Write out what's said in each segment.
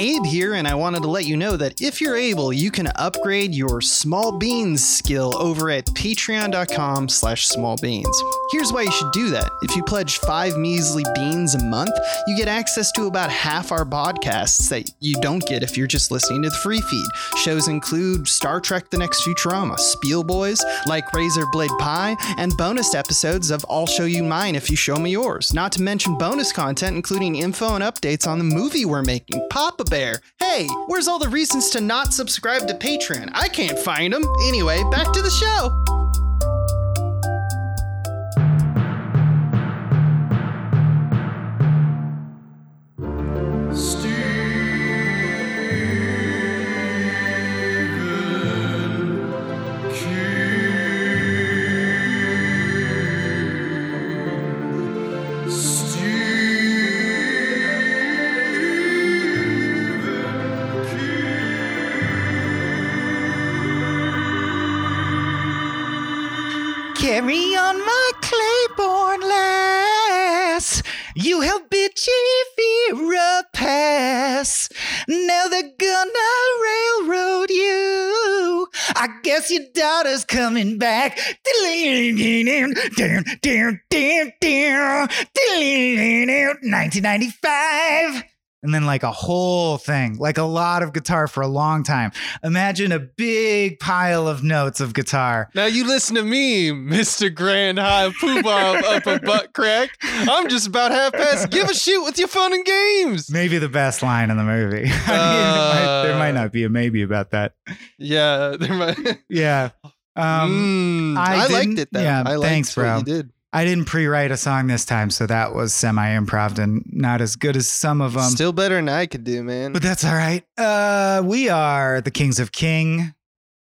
Abe here, and I wanted to let you know that if you're able, you can upgrade your small beans skill over at patreon.com slash small beans. Here's why you should do that. If you pledge five measly beans a month, you get access to about half our podcasts that you don't get if you're just listening to the free feed. Shows include Star Trek The Next Futurama, Spiel Boys, like Razor Blade Pie, and bonus episodes of I'll Show You Mine if you show me yours. Not to mention bonus content, including info and updates on the movie we're making, Papa Bear. Hey, where's all the reasons to not subscribe to Patreon? I can't find them. Anyway, back to the show. Guess your daughter's coming back. 1995. And then, like a whole thing, like a lot of guitar for a long time. Imagine a big pile of notes of guitar. Now you listen to me, Mr. Grand High Poobah up a butt crack. I'm just about half past. Give a shit with your fun and games. Maybe the best line in the movie. I mean, might- there might Uh. not be a maybe about that. Yeah, there might. Yeah. Um, Mm, I I, liked it though. yeah, I liked thanks, bro. you did. I didn't pre-write a song this time, so that was semi-improv and not as good as some of them. Still better than I could do, man. But that's all right. Uh, we are the Kings of King,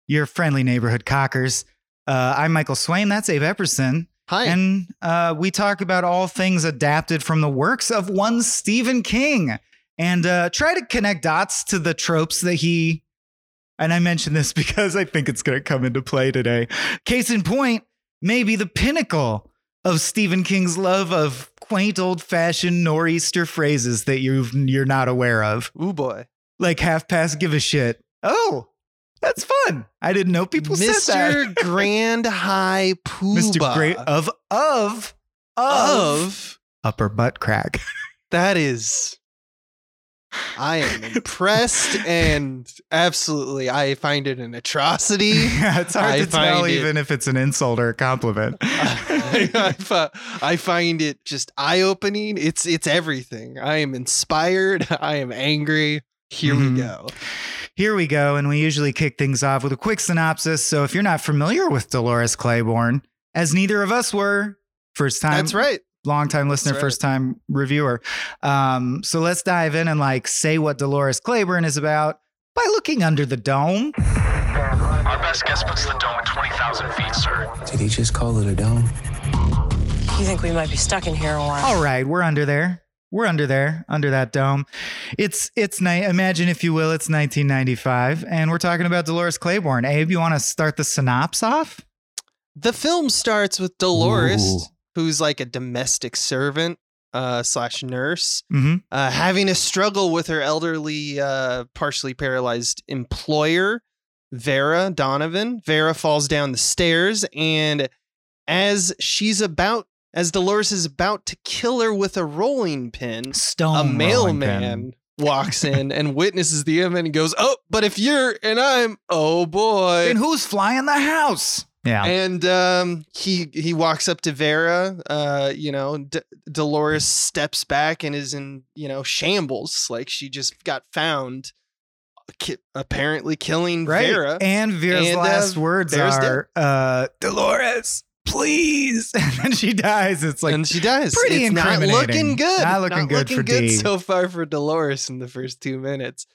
your friendly neighborhood cockers. Uh, I'm Michael Swaim. That's Abe Epperson. Hi. And uh, we talk about all things adapted from the works of one Stephen King and uh, try to connect dots to the tropes that he. And I mention this because I think it's going to come into play today. Case in point, maybe the pinnacle of Stephen King's love of quaint old fashioned nor'easter phrases that you've, you're not aware of. Ooh boy. Like half past give a shit. Oh, that's fun. I didn't know people said that. Mr. Grand High Poobah. Mr. Great of of of of upper butt crack. that is I am impressed and absolutely I find it an atrocity. yeah, it's hard I to tell it- even if it's an insult or a compliment. I, I I find it just eye-opening. It's it's everything. I am inspired. I am angry. Here Mhm. we go. Here we go, and we usually kick things off with a quick synopsis. So if you're not familiar with Dolores Claiborne, as neither of us were, first time That's right. Long time listener, right. first time reviewer. Um, so let's dive in and like say what Dolores Claiborne is about by looking under the dome. Our best guess puts the dome at 20,000 feet, sir. Did he just call it a dome? You think we might be stuck in here a while? All right, we're under there. We're under there, under that dome. It's it's night. imagine if you will, it's 1995, and we're talking about Dolores Claiborne. Abe, you want to start the synopsis off? The film starts with Dolores, Ooh. Who's like a domestic servant uh, slash nurse, Mm-hmm. uh, having a struggle with her elderly, uh, partially paralyzed employer, Vera Donovan. Vera falls down the stairs, and as she's about, as Dolores is about to kill her with a rolling pin, Stone. a mailman walks in and witnesses the event and goes, "Oh, but if you're and I'm, oh boy." And who's flying the house? Yeah. And um, he he walks up to Vera. Uh, you know, D- Dolores steps back and is in you know shambles, like she just got found, ki- apparently killing right. Vera. And Vera's And, uh, last words Vera's are, uh, Dolores, please. And then she dies. It's like, and she dies. pretty it's not looking good. Not looking good looking for good D. so far for Dolores in the first two minutes.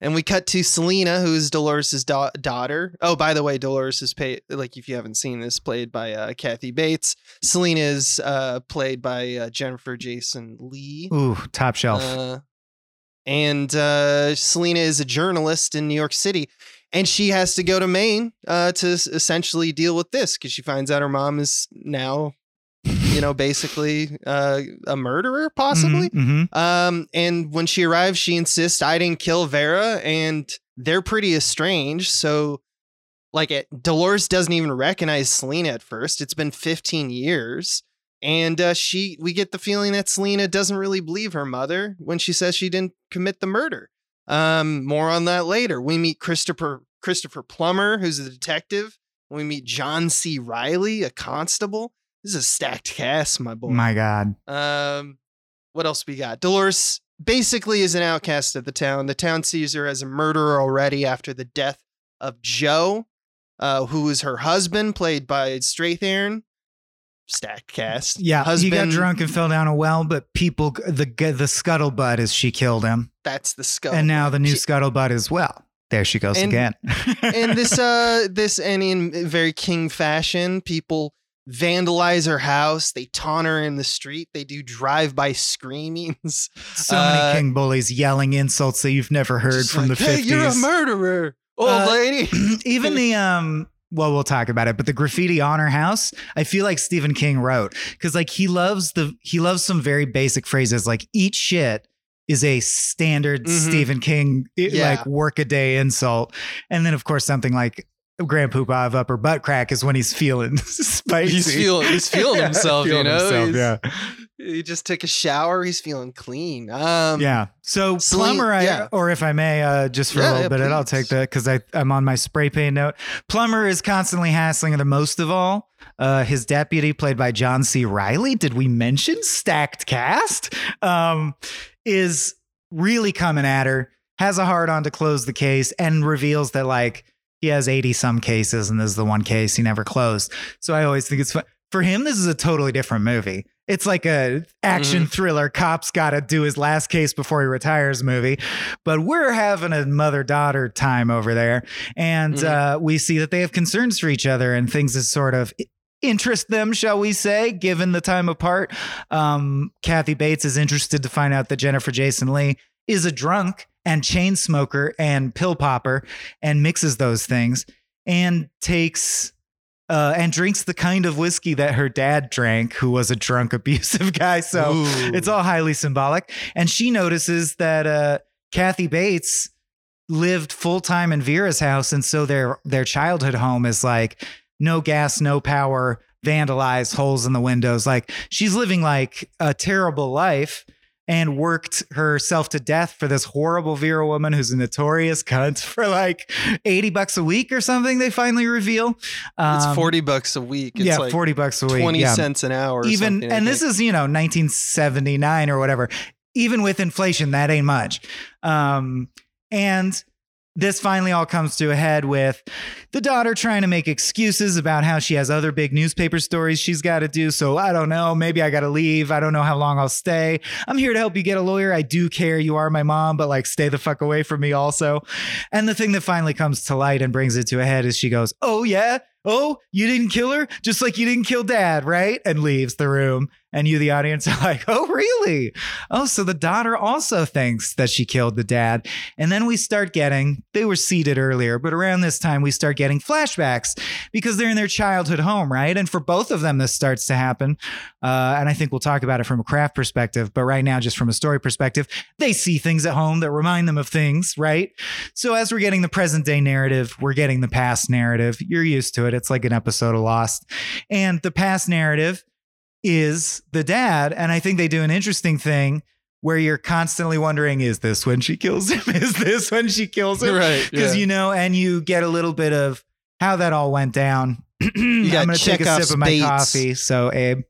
And we cut to Selena, who's Dolores' da- daughter. Oh, by the way, Dolores is paid like if you haven't seen this, played by uh, Kathy Bates. Selena is uh, played by uh, Jennifer Jason Leigh. ooh, top shelf. Uh, and uh, Selena is a journalist in New York City, and she has to go to Maine uh, to essentially deal with this because she finds out her mom is now, you know, basically uh, a murderer, possibly. Mhm, mhm. Um, and when she arrives, she insists I didn't kill Vera, and they're pretty estranged. So, like, it, Dolores doesn't even recognize Selena at first. It's been 15 years, and uh, she we get the feeling that Selena doesn't really believe her mother when she says she didn't commit the murder. Um, more on that later. We meet Christopher Christopher Plummer, who's a detective. We meet John C. Reilly, a constable. This is a stacked cast, my boy. My God. Um, what else we got? Dolores basically is an outcast of the town. The town sees her as a murderer already after the death of Joe, uh, who is her husband, played by Strathairn. Stacked cast. Yeah, husband. he got drunk and fell down a well, but people, the the scuttlebutt is she killed him, That's the skull. and now the new She- scuttlebutt is well. There she goes And- again. and this uh this and in very king fashion people vandalize her house they taunt her in the street they do drive-by screamings so uh, many king bullies yelling insults that you've never heard from like, the hey, fifties. you're a murderer old Uh, lady Even the um well we'll talk about it but the graffiti on her house i feel like stephen king wrote because like he loves the he loves some very basic phrases like eat shit is a standard Mhm. stephen king i- Yeah. like work a day insult and then of course something like grand poopah of upper butt crack is when he's feeling spicy he's feeling he's feeling himself you know himself, yeah he just took a shower he's feeling clean um yeah. So Celine- Plummer, I, yeah. or if I may, uh, just for Yeah, a little yeah, bit, I'll take that because I'm on my spray paint note. Plummer is constantly hassling the most of all. Uh, his deputy, played by John C. Reilly, did we mention stacked cast? Um, is really coming at her. Has a hard on to close the case and reveals that like he has 80 some cases and this is the one case he never closed. So I always think it's fun. For him, this is a totally different movie. It's like a action thriller. Cop's got to do his last case before he retires movie. But we're having a mother daughter time over there. And Mhm. uh, we see that they have concerns for each other and things that sort of interest them, shall we say, given the time apart. Um, Kathy Bates is interested to find out that Jennifer Jason Leigh is a drunk and chain smoker and pill popper and mixes those things and takes uh, and drinks the kind of whiskey that her dad drank, who was a drunk, abusive guy. So Ooh. it's all highly symbolic. And she notices that uh, Kathy Bates lived full time in Vera's house, and so their their childhood home is like no gas, no power, vandalized, holes in the windows. Like she's living like a terrible life. And worked herself to death for this horrible Vera woman who's a notorious cunt for like 80 bucks a week or something, they finally reveal. it's Um, 40 bucks a week it's yeah, like 40 bucks a week. 20 yeah cents an hour or even and this is you know 1979 or whatever even with inflation that ain't much um and this finally all comes to a head with the daughter trying to make excuses about how she has other big newspaper stories she's got to do. So I don't know. Maybe I got to leave. I don't know how long I'll stay. I'm here to help you get a lawyer. I do care. You are my mom, but like stay the fuck away from me also. And the thing that finally comes to light and brings it to a head is she goes, Oh, yeah. Oh, you didn't kill her? Just like you didn't kill dad, right? And leaves the room. And you, the audience, are like, Oh, really? Oh, so the daughter also thinks that she killed the dad. And then we start getting, they were seated earlier, but around this time we start getting flashbacks because they're in their childhood home, right? And for both of them, this starts to happen. Uh, and I think we'll talk about it from a craft perspective, but right now, just from a story perspective, they see things at home that remind them of things, right? So as we're getting the present day narrative, we're getting the past narrative. You're used to it. It's like an episode of Lost. And the past narrative is the dad. And I think they do an interesting thing where you're constantly wondering, is this when she kills him? Is this when she kills him? right Because yeah. you know, and you get a little bit of how that all went down. got I'm gonna take a sip of my Bates. coffee. So Abe.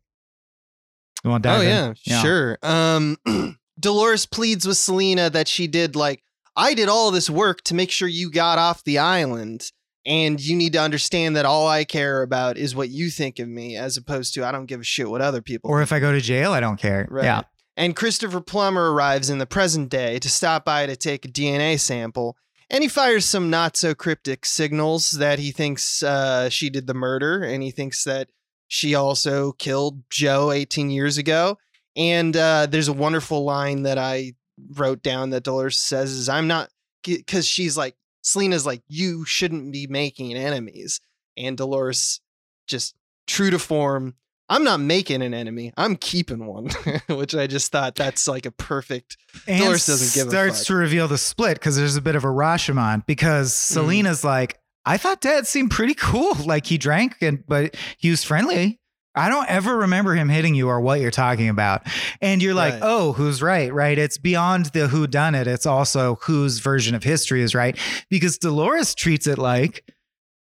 You want that? Oh yeah, sure. Um, Dolores pleads with Selena that she did like I did all this work to make sure you got off the island, and you need to understand that all I care about is what you think of me, as opposed to I don't give a shit what other people. Or think. if I go to jail, I don't care. Right. Yeah. And Christopher Plummer arrives in the present day to stop by to take a DNA sample. And he fires some not so cryptic signals that he thinks uh, she did the murder and he thinks that she also killed Joe 18 years ago. And uh, there's a wonderful line that I wrote down that Dolores says is I'm not because she's like Selena's like you shouldn't be making enemies, and Dolores just true to form I'm not making an enemy. I'm keeping one, which I just thought that's like a perfect. and Dolores doesn't give a starts to reveal the split because there's a bit of a Rashomon because Mm. Selena's like, I thought Dad seemed pretty cool. Like he drank and but he was friendly. I don't ever remember him hitting you or what you're talking about. And you're like, Right. oh, who's right? Right. It's beyond the who done it. It's also whose version of history is right. Because Dolores treats it like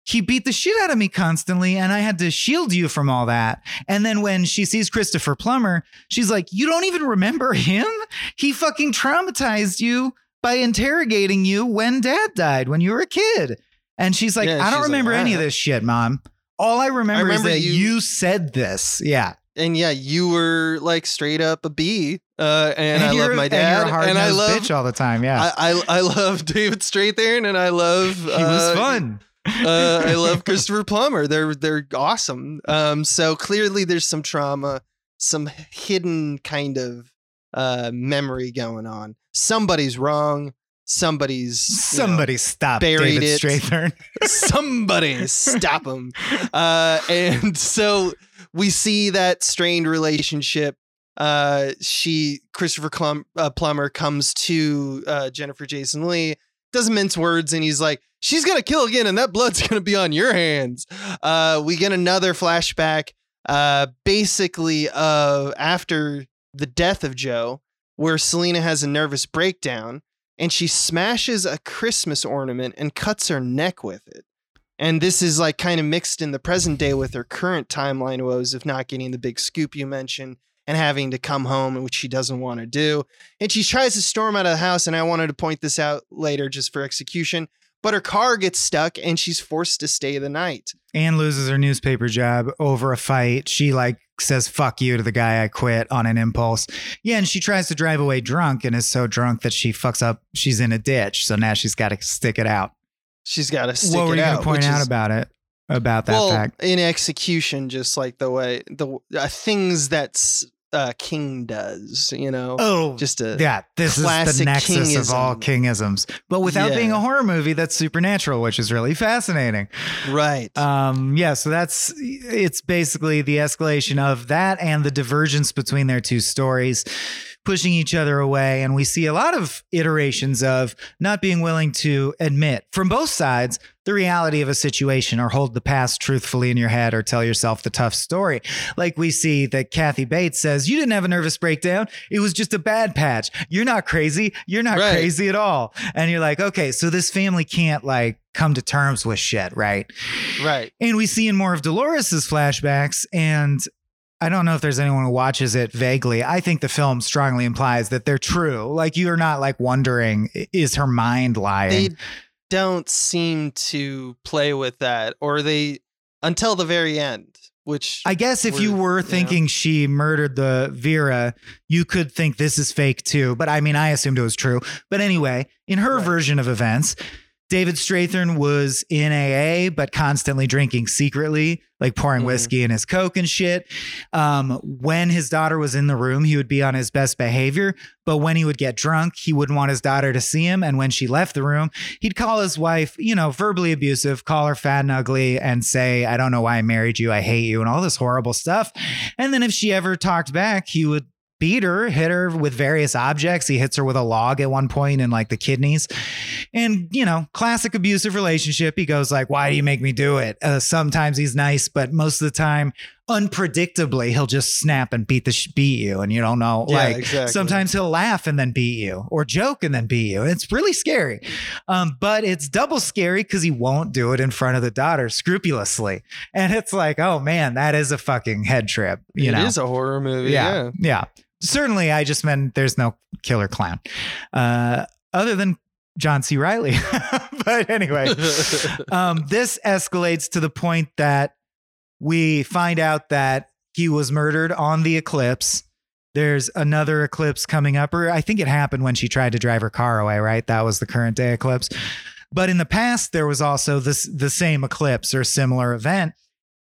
he beat the shit out of me constantly and I had to shield you from all that. And then when she sees Christopher Plummer, she's like, You don't even remember him? He fucking traumatized you by interrogating you when dad died when you were a kid. And she's like, Yeah, I don't she's like, remember any of this shit, mom. All I remember, remember is that you- you, said this. Yeah. And yeah, you were like straight up a B. Uh, and, I love my and dad. a And I love bitch all the time. Yeah. I, I I love David Strathairn and I love he was uh, fun. uh, I love Christopher Plummer. They're they're awesome. Um, so clearly there's some trauma, some hidden kind of uh memory going on. Somebody's wrong. Somebody's you know, Somebody stop buried David it. Strathairn. somebody stop him. Uh, and so we see that strained relationship. Uh, she Christopher Clum, uh, Plummer comes to uh, Jennifer Jason Leigh, doesn't mince words, and he's like, "She's gonna kill again, and that blood's gonna be on your hands." Uh, we get another flashback, uh, basically of after the death of Joe, where Selena has a nervous breakdown and she smashes a Christmas ornament and cuts her neck with it. And this is like kind of mixed in the present day with her current timeline woes of not getting the big scoop you mentioned and having to come home, which she doesn't want to do. And she tries to storm out of the house. And I wanted to point this out later just for execution. But her car gets stuck and she's forced to stay the night. Anne loses her newspaper job over a fight. She like says fuck you to the guy I quit on an impulse. Yeah, and she tries to drive away drunk and is so drunk that she fucks up. She's in a ditch, so now she's got to stick it out. She's got to stick it out. what were you going to point out is- about it? About that well, fact? in execution, just like the way the uh, things that uh, King does, you know, Oh, just a yeah. This is the nexus of all kingism. kingisms, but without Yeah. being a horror movie that's supernatural, which is really fascinating. right. Um, yeah, so that's it's basically the escalation of that and the divergence between their two stories, pushing each other away. And we see a lot of iterations of not being willing to admit from both sides the reality of a situation or hold the past truthfully in your head or tell yourself the tough story. Like we see that Kathy Bates says, You didn't have a nervous breakdown. It was just a bad patch. You're not crazy. You're not Right. crazy at all. And you're like, okay, so this family can't like come to terms with shit, right? right. And we see in more of Dolores's flashbacks, and I don't know if there's anyone who watches it vaguely. I think the film strongly implies that they're true. Like you're not like wondering, is her mind lying? They don't seem to play with that, or they until the very end. Which I guess if you We're- were you know. thinking she murdered the Vera, you could think this is fake too. But I mean, I assumed it was true. But anyway, in her Right. version of events, David Strathairn was in AA, but constantly drinking secretly, like pouring Mhm. whiskey in his Coke and shit. Um, when his daughter was in the room, he would be on his best behavior. But when he would get drunk, he wouldn't want his daughter to see him. And when she left the room, he'd call his wife, you know, verbally abusive, call her fat and ugly, and say, I don't know why I married you. I hate you, and all this horrible stuff. And then if she ever talked back, he would beat her, hit her with various objects. He hits her with a log at one point in like the kidneys. And, you know, classic abusive relationship. He goes like, why do you make me do it? Uh, sometimes he's nice, but most of the time, unpredictably, he'll just snap and beat the sh- beat you. And you don't know, Yeah, like exactly. sometimes he'll laugh and then beat you or joke and then beat you. It's really scary. Um, but it's double scary because he won't do it in front of the daughter scrupulously. And it's like, oh man, that is a fucking head trip. You It know? it is a horror movie. yeah, Yeah. yeah. Certainly, I just meant there's no killer clown, uh, other than John C. Reilly. but anyway, um, this escalates to the point that we find out that he was murdered on the eclipse. There's another eclipse coming up, or I think it happened when she tried to drive her car away, right? That was the current day eclipse. But in the past, there was also this the same eclipse or similar event.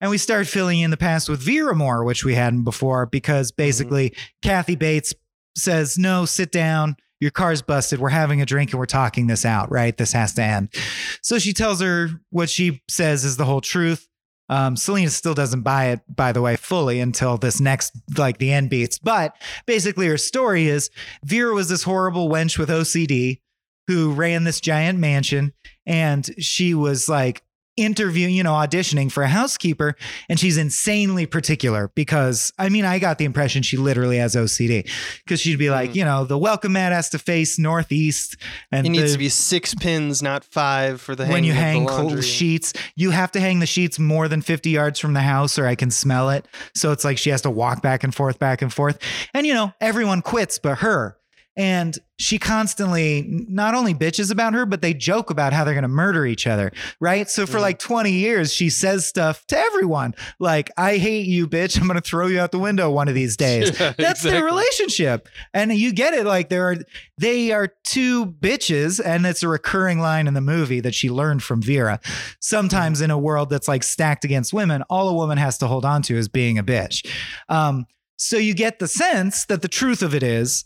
And we start filling in the past with Vera more, which we hadn't before, because basically Kathy Bates says, No, sit down. Your car's busted. We're having a drink and we're talking this out, right? This has to end. So she tells her what she says is the whole truth. Um, Selena still doesn't buy it, by the way, fully until this next, like the end beats. But basically, her story is Vera was this horrible wench with OCD who ran this giant mansion, and she was like interviewing, you know, auditioning for a housekeeper, and she's insanely particular because I mean, I got the impression she literally has OCD because she'd be like, Mhm. you know, the welcome mat has to face northeast, and It needs to be six pins, not five, for the when you hang the cold sheets, you have to hang the sheets more than 50 yards from the house or I can smell it. So it's like she has to walk back and forth, back and forth. And, you know, everyone quits but her. And she constantly not only bitches about her, but they joke about how they're going to murder each other. Right. So for Mhm. like 20 years, she says stuff to everyone like, I hate you, bitch. I'm going to throw you out the window one of these days. Yeah, That's their relationship. And you get it. Like there are they are two bitches, and it's a recurring line in the movie that she learned from Vera. Sometimes in a world that's like stacked against women, all a woman has to hold on to is being a bitch. Um, so you get the sense that the truth of it is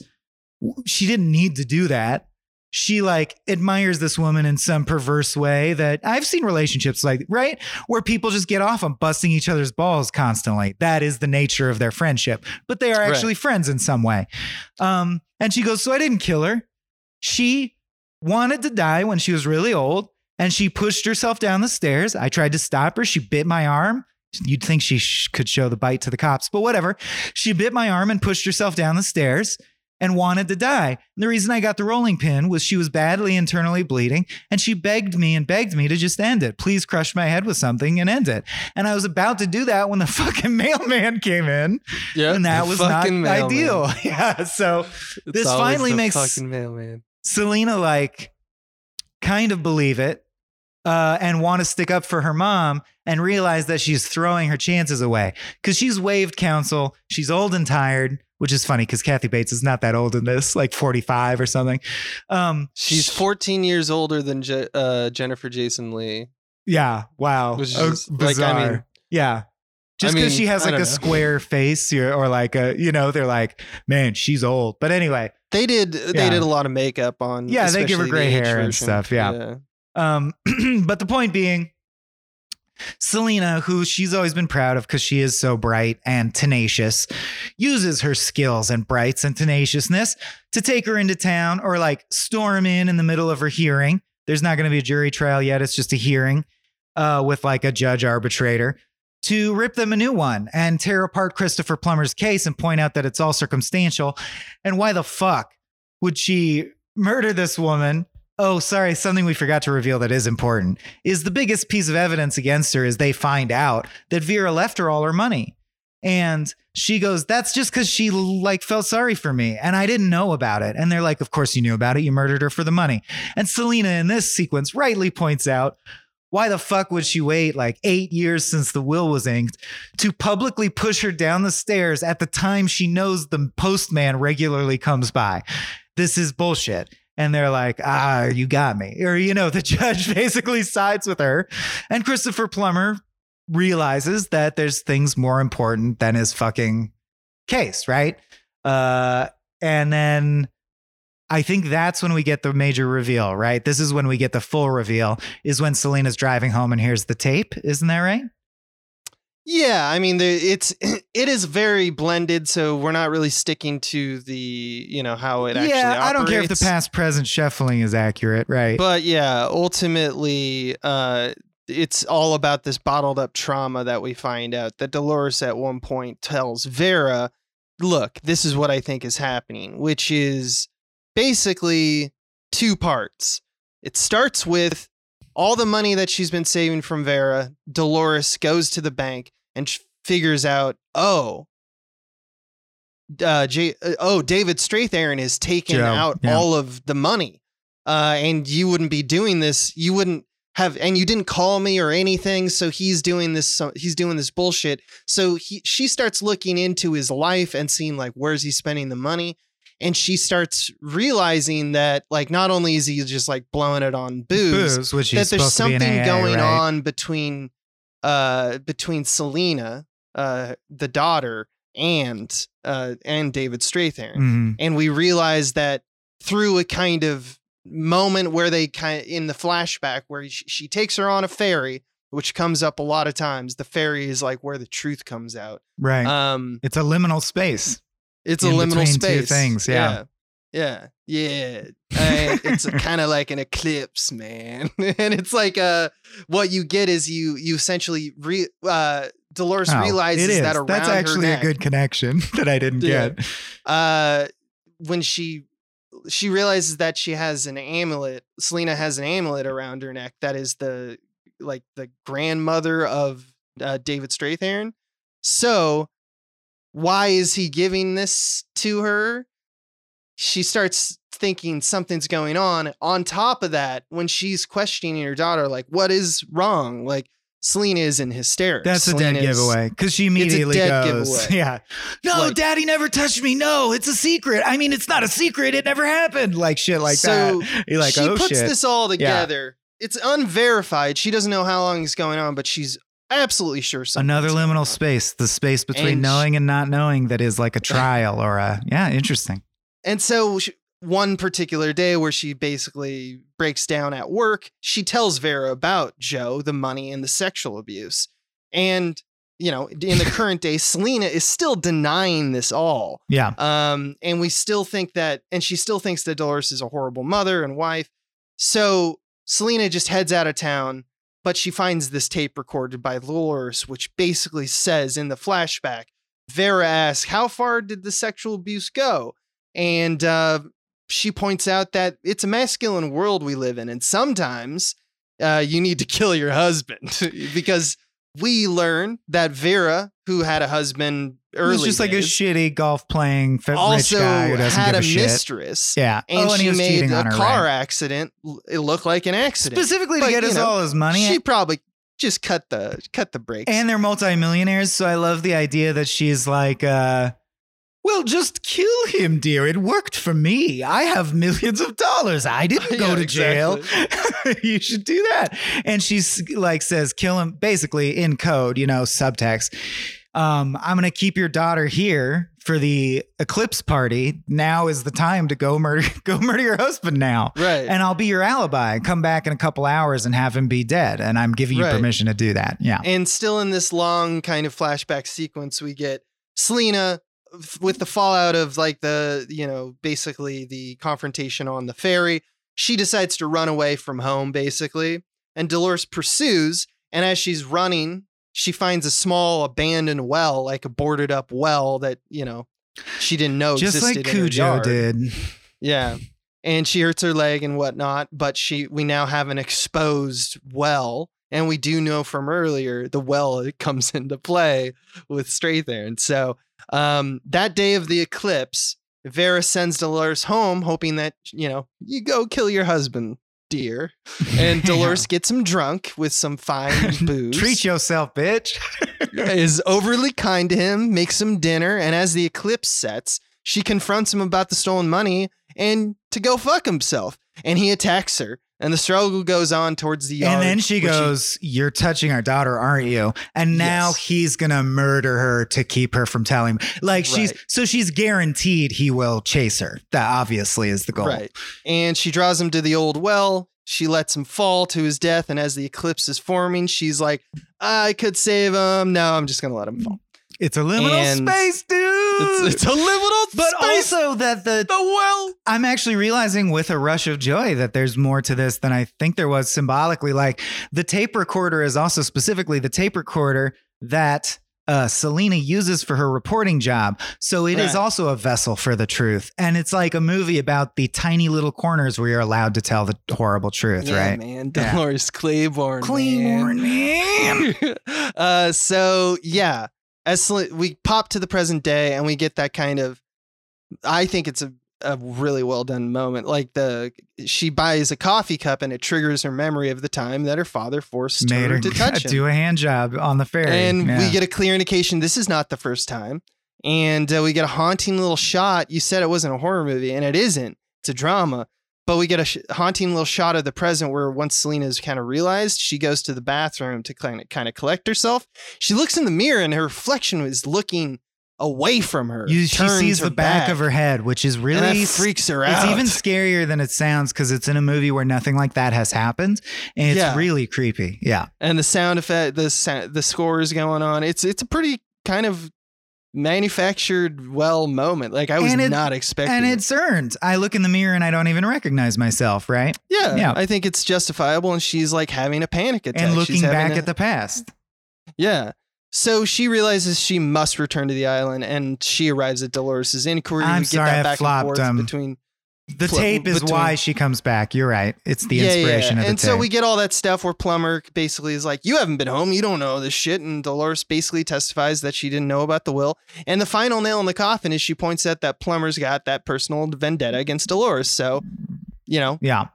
she didn't need to do that. She like admires this woman in some perverse way that I've seen relationships like, right? Where people just get off on busting each other's balls constantly. That is the nature of their friendship, but they are Right. actually friends in some way. Um, and she goes, So I didn't kill her. She wanted to die when she was really old and she pushed herself down the stairs. I tried to stop her. She bit my arm. You'd think she sh- could show the bite to the cops, but whatever. She bit my arm and pushed herself down the stairs and wanted to die. And the reason I got the rolling pin was she was badly internally bleeding and she begged me and begged me to just end it. Please crush my head with something and end it. And I was about to do that when the fucking mailman came in Yep, and that was not mailman. ideal. Yeah. So It's This finally the makes- fucking mailman. Selena like kind of believe it uh, and want to stick up for her mom and realize that she's throwing her chances away because she's waived counsel. She's old and tired, which is funny because Kathy Bates is not that old in this, like 45 or something. Um, She's 14 years older than Je- uh, Jennifer Jason Leigh. yeah, wow, Which is Oh, just- like, I bizarre. mean- yeah. Just I because mean, she has like a know. square face or, or like a, you know, they're like, man, she's old. But anyway, They did. They did a lot of makeup on. Yeah, they give her gray the hair and stuff, yeah. Um, but the point being, Selena, who she's always been proud of because she is so bright and tenacious, uses her skills and brights and tenaciousness to take her into town or like storm in in the middle of her hearing. There's not going to be a jury trial yet. It's just a hearing uh, with like a judge arbitrator to rip them a new one and tear apart Christopher Plummer's case and point out that it's all circumstantial. And why the fuck would she murder this woman? Oh, sorry, something we forgot to reveal that is important is the biggest piece of evidence against her is they find out that Vera left her all her money. And she goes, That's just because she like felt sorry for me and I didn't know about it. And they're like, Of course you knew about it. You murdered her for the money. And Selena in this sequence rightly points out, why the fuck would she wait like eight years since the will was inked to publicly push her down the stairs at the time she knows the postman regularly comes by? This is bullshit. And they're like, ah, you got me. Or, you know, the judge basically sides with her. And Christopher Plummer realizes that there's things more important than his fucking case, right? Uh, and then I think that's when we get the major reveal, right? This is when we get the full reveal, is when Selena's driving home and here's the tape. Isn't that right? Yeah, I mean, the, it's it is very blended, so we're not really sticking to the you know how it actually. yeah, I don't care if the past present shuffling is accurate, right? But yeah, ultimately, uh, it's all about this bottled up trauma that we find out that Dolores at one point tells Vera, look, this is what I think is happening, which is basically two parts. It starts with all the money that she's been saving from Vera. Dolores goes to the bank and sh- figures out, oh, uh, J- uh, oh, David Strathairn has taken Joe, out yeah. all of the money, uh, and you wouldn't be doing this. You wouldn't have, and you didn't call me or anything. So he's doing this. So he's doing this bullshit. So he, she starts looking into his life and seeing like where's he spending the money, and she starts realizing that like not only is he just like blowing it on booze, Booze, which that there's supposed to be something going right? on between uh between Selena, uh the daughter, and uh and David Strathairn. Mhm. And we realize that through a kind of moment where they kind of in the flashback where she, she takes her on a ferry which comes up a lot of times. The ferry is like where the truth comes out. Right. Um, it's a liminal space. It's a liminal space. things, yeah. yeah, yeah. yeah. Uh, it's kind of like an eclipse, man. and it's like uh, what you get is you you essentially re uh, Dolores Oh, realizes that around That's actually neck, a good connection that I didn't Yeah. get. uh when she she realizes that she has an amulet selena has an amulet around her neck that is the like the grandmother of uh, david strathairn so why is he giving this to her she starts thinking something's going on on top of that when she's questioning her daughter like what is wrong like selena is in hysterics That's a dead Selena giveaway because she immediately goes, giveaway. "Yeah, no, Like- Daddy never touched me. No, it's a secret. I mean, it's not a secret. It never happened. Like shit, like So, that. You're like, she oh puts shit. this all together. It's unverified. She doesn't know how long it's going on, but she's absolutely sure. Another liminal space, the space between And knowing and not knowing that is like a trial or a yeah, interesting. And so sh one particular day where she basically breaks down at work, she tells Vera about Joe, the money and the sexual abuse. And you know, in the current day, Selena is still denying this all. Yeah, Um, and we still think that, and she still thinks that Dolores is a horrible mother and wife. So Selena just heads out of town, but she finds this tape recorded by Dolores, which basically says in the flashback, Vera asks, How far did the sexual abuse go? And uh, she points out that it's a masculine world we live in, and sometimes uh, you need to kill your husband because we learn that Vera, who had a husband early, He's just like a shitty golf playing f- rich also guy who doesn't had give a, a, shit. mistress. Yeah, And oh, and she made a car right. accident. It looked like an accident. specifically to But, get us know, all his money. She probably just cut the cut the brakes. and they're multimillionaires, so I love the idea that she's like, uh, well, just kill him, dear. It worked for me. I have millions of dollars. I didn't go Yeah, to jail. you should do that. And she's like says, kill him, basically in code, you know, subtext. Um, I'm gonna keep your daughter here for the eclipse party. Now is the time to go murder go murder your husband now. right. And I'll be your alibi. Come back in a couple hours and have him be dead. And I'm giving you Right. permission to do that. Yeah. And still in this long kind of flashback sequence, we get Selena with the fallout of like the, you know, basically the confrontation on the ferry. She decides to run away from home, basically. And Dolores pursues. And as she's running, she finds a small abandoned well, like a boarded up well that, you know, she didn't know Just like Cujo did. Yeah. And she hurts her leg and whatnot, but she we now have an exposed well. And we do know from earlier the well it comes into play with Strathairn. So um that day of the eclipse, Vera sends Dolores home, hoping that, you know, you go kill your husband, dear. And Dolores gets him drunk with some fine booze Treat yourself, bitch. is overly kind to him, makes him dinner, and as the eclipse sets, she confronts him about the stolen money and to go fuck himself. And he attacks her, and the struggle goes on towards the yard. and then she which he- goes, You're touching our daughter, aren't you? And now Yes. he's gonna murder her to keep her from telling. Like she's Right. so she's guaranteed he will chase her. That obviously is the goal. right, and she draws him to the old well. She lets him fall to his death, and as the eclipse is forming, she's like, "I could save him. No, I'm just gonna let him fall." It's a liminal And space, dude. It's, it's a liminal but space. also that the the well. I'm actually realizing with a rush of joy that there's more to this than I think there was symbolically. Like the tape recorder is also specifically the tape recorder that uh, Selena uses for her reporting job. So it is Right. also a vessel for the truth. And it's like a movie about the tiny little corners where you're allowed to tell the horrible truth, Yeah, right? man. Yeah. Dolores Claiborne. man. Claiborne, man. uh, so yeah, as we pop to the present day and we get that kind of, I think it's a, a really well done moment. Like the she buys a coffee cup and it triggers her memory of the time that her father forced Made her her to touch him. do a hand job on the ferry. and Yeah. we get a clear indication this is not the first time. And uh, we get a haunting little shot. You said it wasn't a horror movie, and it isn't. It's a drama. But we get a sh- haunting little shot of the present where once Selena's kind of realized, she goes to the bathroom to kind of kind of collect herself. She looks in the mirror, and her reflection is looking away from her. You, she sees her the back, of her head, which is really that freaks her out. It's even scarier than it sounds because it's in a movie where nothing like that has happened, and it's Yeah. really creepy. Yeah, and the sound effect, the the score is going on. It's it's a pretty kind of manufactured well moment. Like I was it- not expecting. and it. it's earned. I look in the mirror and I don't even recognize myself, right? yeah, yeah. I think it's justifiable. And she's like having a panic attack. and looking back a- at the past. yeah. So she realizes she must return to the island, and she arrives at Dolores' inquiry. I'm we get sorry, I that back flopped, and forth um, between The Flip tape is between- why she comes back. You're right. It's the Yeah, inspiration yeah. of the and tape. so we get all that stuff where Plummer basically is like, "You haven't been home. You don't know this shit." And Dolores basically testifies that she didn't know about the will. And the final nail in the coffin is she points out that Plummer's got that personal vendetta against Dolores. So, you know, yeah.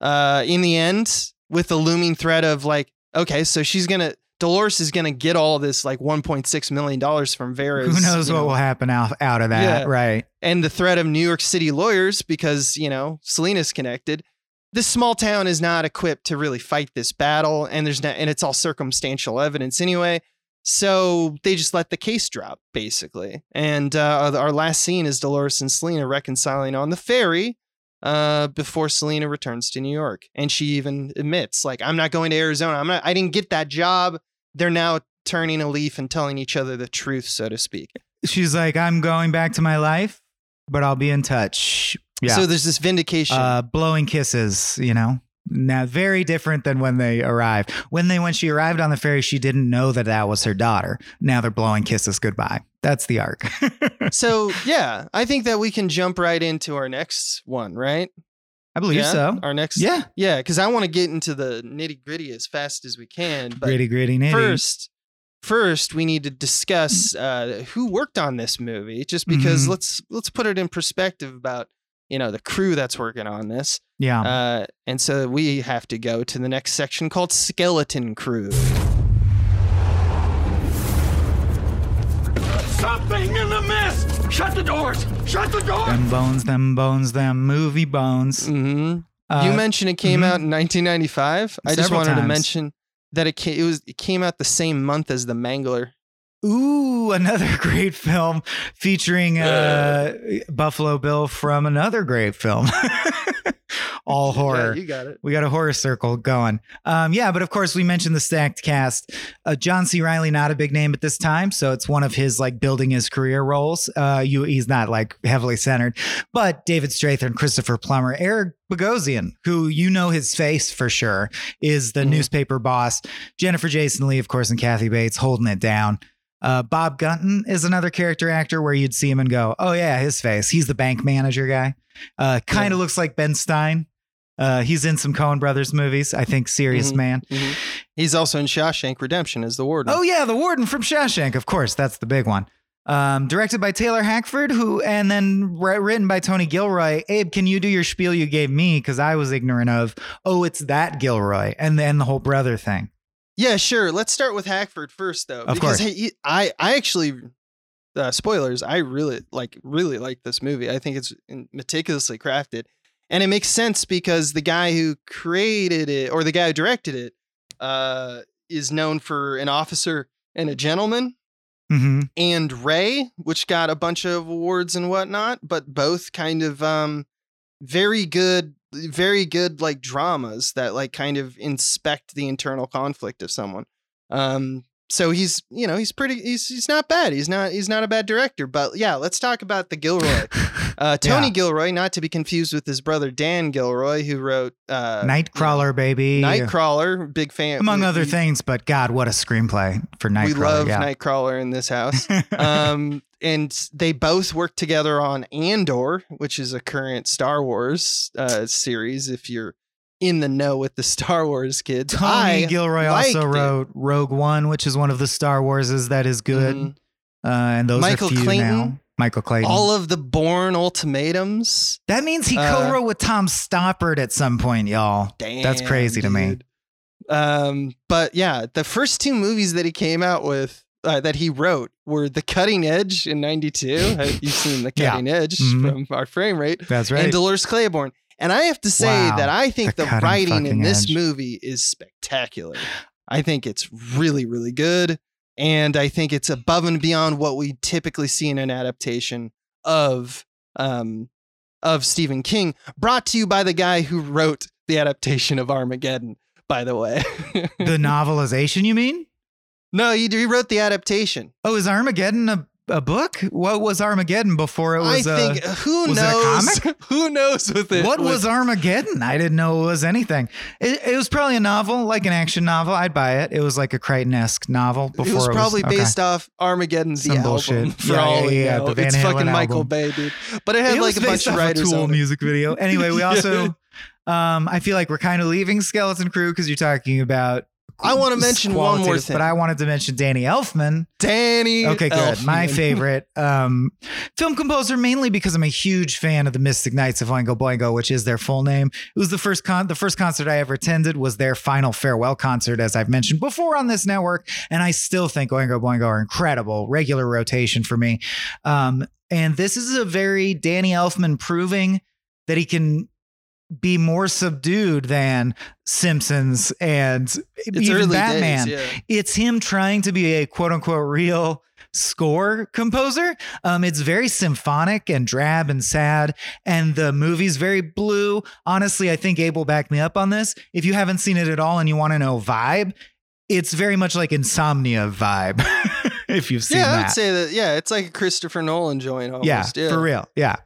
uh, in the end, with the looming threat of like, okay, so she's gonna Dolores is gonna get all this like 1.6 million dollars from Vera's. Who knows what know, will happen out, out of that, Yeah. right? and the threat of New York City lawyers because, you know, Selena's connected. This small town is not equipped to really fight this battle, and there's not, and it's all circumstantial evidence anyway. So they just let the case drop, basically. And uh, our last scene is Dolores and Selena reconciling on the ferry uh, before Selena returns to New York, and she even admits, like, "I'm not going to Arizona. I'm not. I didn't get that job." They're now turning a leaf and telling each other the truth, so to speak. She's like, I'm going back to my life, but I'll be in touch. Yeah. So there's this vindication. uh, blowing kisses, you know. Now, very different than when they arrived. When they when she arrived on the ferry, she didn't know that that was her daughter. Now they're blowing kisses goodbye. That's the arc. So yeah, I think that we can jump right into our next one, right? I believe yeah? so. Our next, Yeah, yeah, because I want to get into the nitty gritty as fast as we can. But gritty, gritty, nitty. first, first we need to discuss uh, who worked on this movie, just because Mhm. let's let's put it in perspective about you know the crew that's working on this. yeah. Uh, and so we have to go to the next section called skeleton crew. Something in the mist! Shut the doors! Shut the doors! them bones, them bones, them movie bones. hmm Uh, you mentioned it came mhm. out in 1995. I just Several wanted to mention that it came, it was it came out the same month as The Mangler. Ooh, another great film featuring uh, Buffalo Bill from another great film. All horror. Yeah, you got it. We got a horror circle going. Um, yeah, but of course we mentioned the stacked cast. Uh, John C. Reilly, not a big name at this time, so it's one of his like building his career roles. Uh, you, he's not like heavily centered, but David Strathairn, Christopher Plummer, Eric Bogosian, who you know his face for sure, is the Mhm. newspaper boss. Jennifer Jason Leigh, of course, and Kathy Bates holding it down. Uh, Bob Gunton is another character actor where you'd see him and go, "Oh yeah, his face. He's the bank manager guy. Uh, kind of Yeah. looks like Ben Stein. Uh, he's in some Coen Brothers movies. I think Serious Mhm. Man. Mhm. He's also in Shawshank Redemption as the warden. Oh yeah, the warden from Shawshank. Of course, that's the big one. Um, directed by Taylor Hackford, who and then written by Tony Gilroy. Abe, can you do your spiel you gave me because I was ignorant of? Oh, it's that Gilroy, and then the whole brother thing. Yeah, sure. Let's start with Hackford first, though, Of because course. he, I, I actually, uh, spoilers. I really like, really like this movie. I think it's meticulously crafted, and it makes sense because the guy who created it or the guy who directed it, uh, is known for an officer and a gentleman. hmm and Ray, which got a bunch of awards and whatnot, but both kind of um very good very good like dramas that like kind of inspect the internal conflict of someone. Um so he's you know he's pretty he's he's not bad he's not he's not a bad director but yeah let's talk about the Gilroy uh Tony Yeah. Gilroy not to be confused with his brother Dan Gilroy who wrote uh Nightcrawler, baby. Nightcrawler big fan among we- other we- things. But God, what a screenplay for Nightcrawler. we love yeah. Nightcrawler in this house um, and they both worked together on Andor, which is a current Star Wars uh, series. If you're in the know with the Star Wars kids, Tony I Gilroy also it. wrote Rogue One, which is one of the Star Warses that is good. Mhm. Uh, and those Michael are few Clayton. now. Michael Clayton. all of the Bourne ultimatums. that means he uh, co-wrote with Tom Stoppard at some point, y'all. Damn, That's crazy to me. Um, but yeah, the first two movies that he came out with. Uh, that he wrote were The Cutting Edge in '92. You've seen The Yeah. Cutting Edge Mhm. from our frame rate. That's right. and Dolores Claiborne. And I have to say Wow. that I think The the, writing in this edge. movie is spectacular. I think it's really, really good. and I think it's above and beyond what we typically see in an adaptation of um, of Stephen King. Brought to you by the guy who wrote the adaptation of Armageddon. By the way, the novelization, you mean? no, he, he wrote the adaptation. Oh, is Armageddon a, a book? What was Armageddon before it was? I a- think who was it a knows? comic? who knows with it? what with- was Armageddon? I didn't know it was anything. It, it was probably a novel, like an action novel. I'd buy it. It was like a Crichton esque novel. Before it was probably okay. based off Armageddon's the Some album. bullshit. For Yeah, all yeah, we yeah, know. it's fucking Halen Michael album. Bay, dude. But it had It like was a bunch of writers Tool on it. music video. Anyway, we also, um, I feel like we're kind of leaving Skeleton Crew because you're talking about. I wanna mention one more thing. but I wanted to mention Danny Elfman. Danny. Okay, good. My favorite um, film composer, mainly because I'm a huge fan of the Mystic Knights of Oingo Boingo, which is their full name. It was the first con- the first concert I ever attended was their final farewell concert, as I've mentioned before on this network, and I still think Oingo Boingo are incredible. Regular rotation for me, um, and this is a very Danny Elfman proving that he can be more subdued than Simpsons and It's even Batman days. Yeah. it's him trying to be a quote unquote real score composer. Um, it's very symphonic and drab and sad, and the movie's very blue. Honestly, I think Abel backed me up on this. If you haven't seen it at all and you want to know vibe, it's very much like Insomnia vibe. if you've seen Yeah, I that, would say that. Yeah, it's like a Christopher Nolan joint almost. yeah, Yeah, for real, yeah.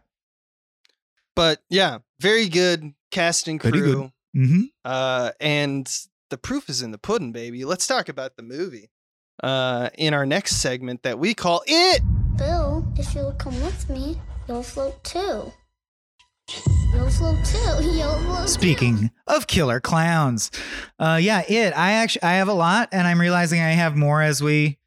But yeah, very good cast and Pretty good. crew. hmm Uh, and the proof is in the pudding, baby. Let's talk about the movie. Uh, in our next segment that we call it. Bill, if you'll come with me, you'll float too. You'll float too. You'll float too. Speaking of killer clowns, uh, yeah, it. I actually I have a lot, and I'm realizing I have more as we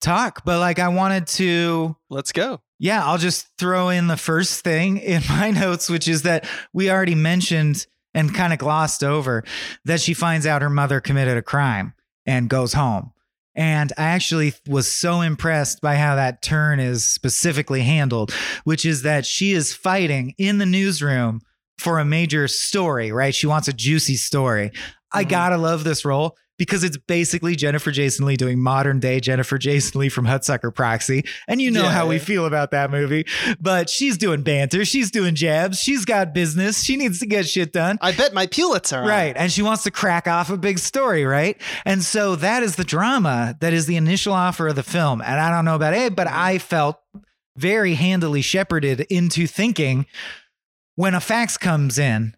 talk. But like, I wanted to Let's go. Yeah, I'll just throw in the first thing in my notes, which is that we already mentioned and kind of glossed over that she finds out her mother committed a crime and goes home. And I actually was so impressed by how that turn is specifically handled, which is that she is fighting in the newsroom for a major story, right? She wants a juicy story. I Mhm. gotta love this role because it's basically Jennifer Jason Leigh doing modern day Jennifer Jason Leigh from Hudsucker Proxy. And you know Yeah. how we feel about that movie. But she's doing banter, she's doing jabs, she's got business, she needs to get shit done. I bet my Pulitzer are. Right. And she wants to crack off a big story, right? And so that is the drama that is the initial offer of the film. And I don't know about it, but I felt very handily shepherded into thinking when a fax comes in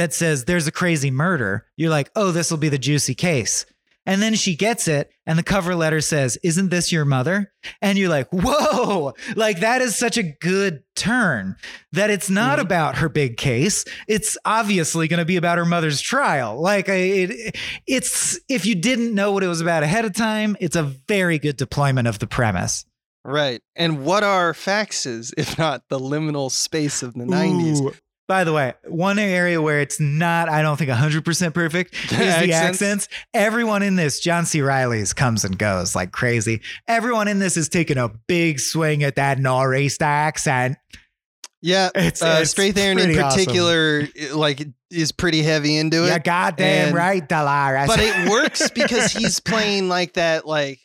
that says there's a crazy murder, you're like, oh, this will be the juicy case. And then she gets it, and the cover letter says, Isn't this your mother? And you're like, Whoa, like that is such a good turn that it's not Mhm. about her big case. It's obviously going to be about her mother's trial. Like, I- it, it's if you didn't know what it was about ahead of time, it's a very good deployment of the premise. Right. And what are faxes if not the liminal space of the 90s? By the way, one area where it's not, I don't think 100% perfect is the Accents. accents. Everyone in this, John C. Reilly's comes and goes like crazy. Everyone in this is taking a big swing at that nor'easter accent. Yeah. It's, Uh, it's Strathairn in pretty awesome. particular, like, is pretty heavy into it. Yeah, goddamn And- right, Dolores. but it works because he's playing like that, like,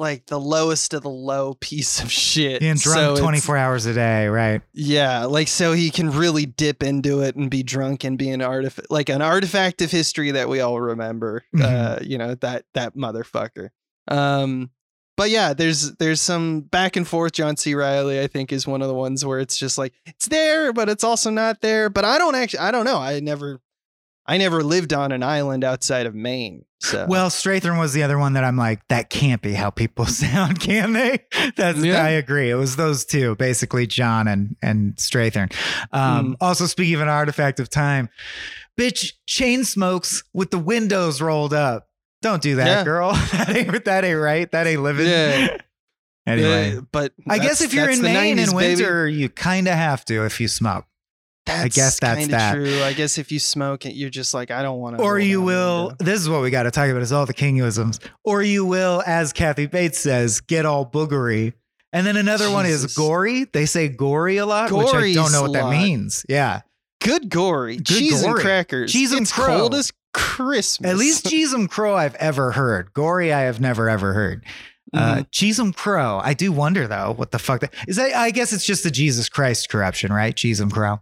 like the lowest of the low piece of shit. And drunk it's- 24 hours a day, right? Yeah, like so he can really dip into it and be drunk and be an artifact, like an artifact of history that we all remember. Mhm. Uh, you know that that motherfucker. Um, but yeah, there's there's some back and forth. John C. Reilly, I think, is one of the ones where it's just like it's there, but it's also not there. But I don't actually, I don't know. I never, I never lived on an island outside of Maine. So Well, Strathairn was the other one that I'm like, that can't be how people sound, can they? That's Yeah. I agree. It was those two, basically John and and Strathairn. Um, Mm. Also, speaking of an artifact of time, bitch, chain smokes with the windows rolled up. Don't do that, Yeah. girl. that ain't that ain't right. That ain't living. Yeah. anyway, Uh, but I guess if you're in Maine 90s, in baby. winter, you kind of have to if you smoke. That's guess that's that. True. I guess if you smoke it, you're just like, I don't want to. or you will this is what we got to talk about is all the kingisms or you will as kathy bates says get all boogery and then another one is gory they say gory a lot which i don't know what that lot. means yeah Good gory. Good cheese and crackers. Cheese and it's crow. cold as Christmas. at least cheese and crow i've ever heard gory i have never ever heard Uh, Mhm. Cheesem Crow. I do wonder though, what the fuck that is. That I guess it's just the Jesus Christ corruption, right? Cheesem Crow.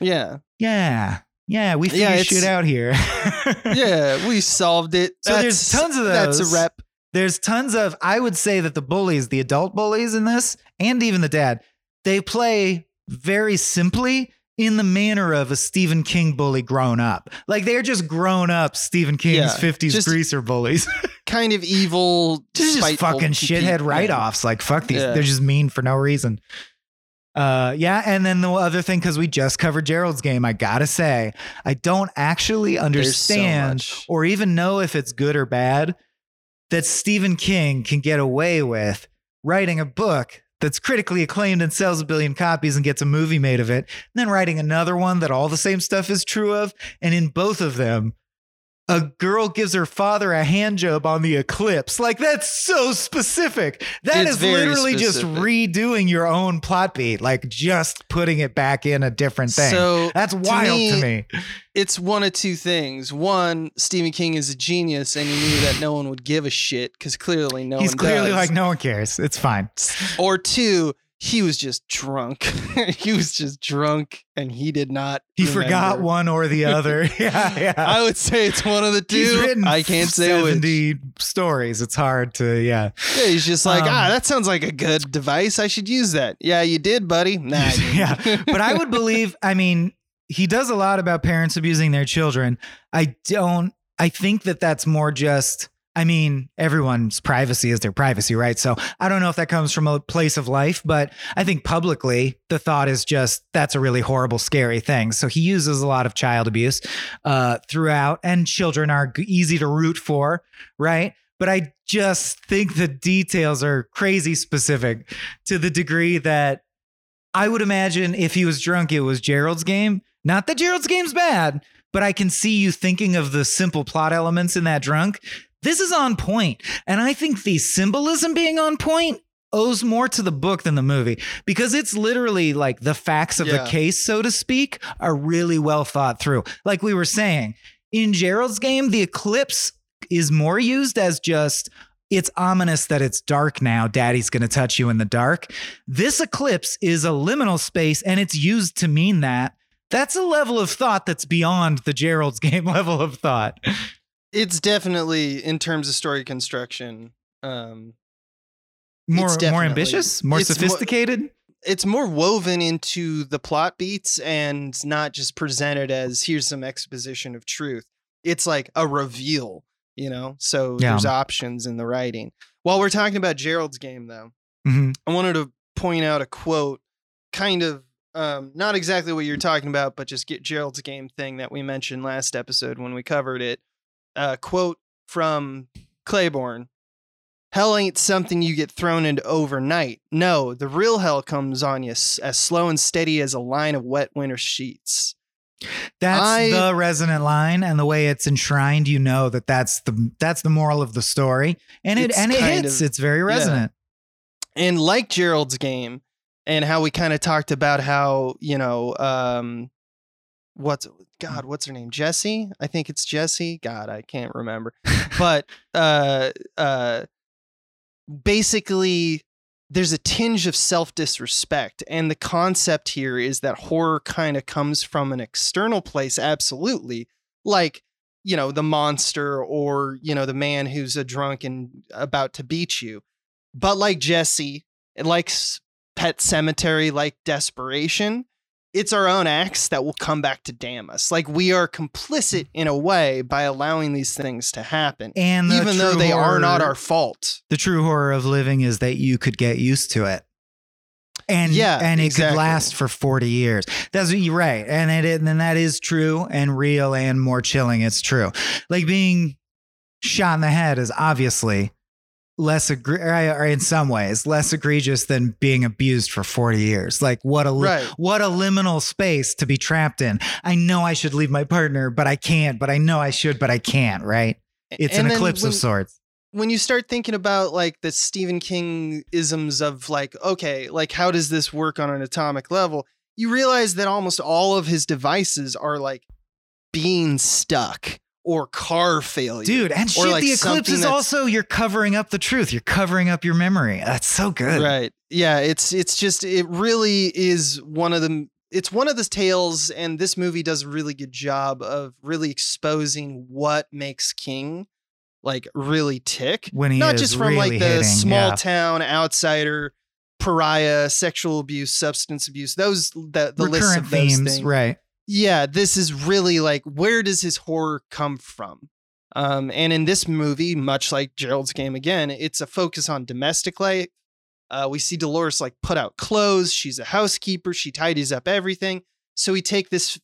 Yeah, Yeah, yeah. We figure Yeah, shit out here. yeah, we solved it. So there's tons of those. That's a rep. There's tons of. I would say that the bullies, the adult bullies in this, and even the dad, they play very simply in the manner of a Stephen King bully grown up. Like they're just grown up Stephen King's Yeah, 50s just- greaser bullies. Kind of evil, just spiteful fucking shithead write-offs. Like fuck these. Yeah. They're just mean for no reason. Uh yeah, and then the other thing because we just covered Gerald's game, I gotta say, I don't actually understand much. or even know if it's good or bad that Stephen King can get away with writing a book that's critically acclaimed and sells a billion copies and gets a movie made of it, and then writing another one that all the same stuff is true of, and in both of them. A girl gives her father a hand job on the eclipse. Like that's so specific. That It's is literally just redoing your own plot beat, like just putting it back in a different thing. So that's wild me, to me. it's one of two things. One, Stephen King is a genius, and he knew that no one would give a shit because clearly no one. He's clearly does. like, no one cares. It's fine. or two, he was just drunk. he was just drunk, and he did not. He remember. forgot one or the other. yeah, yeah. I would say it's one of the two. He's written I can't say which. 70 stories. It's hard to, yeah. Yeah, he's just like, Um, ah, that sounds like a good device. I should use that. Yeah, you did, buddy. Nah, yeah. But I would believe, I mean, he does a lot about parents abusing their children. I don't, I think that that's more just, I mean, everyone's privacy is their privacy, right? So I don't know if that comes from a place of life, but I think publicly the thought is just that's a really horrible, scary thing. So he uses a lot of child abuse uh, throughout, and children are easy to root for, right? But I just think the details are crazy specific to the degree that I would imagine if he was drunk, it was Gerald's game. Not that Gerald's game's bad, but I can see you thinking of the simple plot elements in that drunk. This is on point. And I think the symbolism being on point owes more to the book than the movie because it's literally like the facts of Yeah. the case, so to speak, are really well thought through. Like we were saying, in Gerald's game, the eclipse is more used as just it's ominous that it's dark now. Daddy's going to touch you in the dark. This eclipse is a liminal space and it's used to mean that. That's a level of thought that's beyond the Gerald's game level of thought. It's definitely in terms of story construction. Um, More more ambitious, more it's mo- sophisticated. it's more woven into the plot beats and not just presented as here's some exposition of truth. It's like a reveal, you know. So Yeah. there's options in the writing. While we're talking about Gerald's game, though, Mhm. I wanted to point out a quote, kind of um, not exactly what you're talking about, but just get Gerald's game thing that we mentioned last episode when we covered it. A quote from Claiborne. Hell ain't something you get thrown into overnight. No, the real hell comes on you s- as slow and steady as a line of wet winter sheets. That's I- the resonant line, and the way it's enshrined, you know that that's the that's the moral of the story, and it and it hits. of- it's very resonant. and like Gerald's game, and how we kind of talked about how you know, um, what's God, what's her name? Jesse? I think it's Jesse. God, I can't remember, but uh, uh, basically, there's a tinge of self disrespect, and the concept here is that horror kind of comes from an external place, absolutely, like you know the monster or you know the man who's a drunk and about to beat you but like Jesse, like S- Pet Sematary, like Desperation, it's our own acts that will come back to damn us. Like we are complicit in a way by allowing these things to happen, And the even though they are not our fault. the true horror of living is that you could get used to it. And Yeah, and it exactly. could last for 40 years. That's what you're right. And it and that is true and real and more chilling. It's true. Like being shot in the head is obviously less or in some ways less egregious than being abused for 40 years. Like what a Right. what a liminal space to be trapped in. I know I should leave my partner, but I can't, but I know I should, but I can't, right? It's And an eclipse when- of sorts. when you start thinking about like the Stephen King isms of like, okay, like how does this work on an atomic level? You realize that almost all of his devices are like being stuck or car failure. Dude, and shit, like the eclipse is also you're covering up the truth. You're covering up your memory. That's so good. Right. Yeah, it's it's just it really is one of the it's one of the tales and this movie does a really good job of really exposing what makes King like really tick. When he Not just from like the hitting, small yeah. town outsider pariah, sexual abuse, substance abuse, those the the list of those themes, things right? Yeah, this is really like where does his horror come from? Um, and in this movie, much like Gerald's Game again, it's a focus on domestic life. Uh, we see Dolores like put out clothes. She's a housekeeper. She tidies up everything. So we take this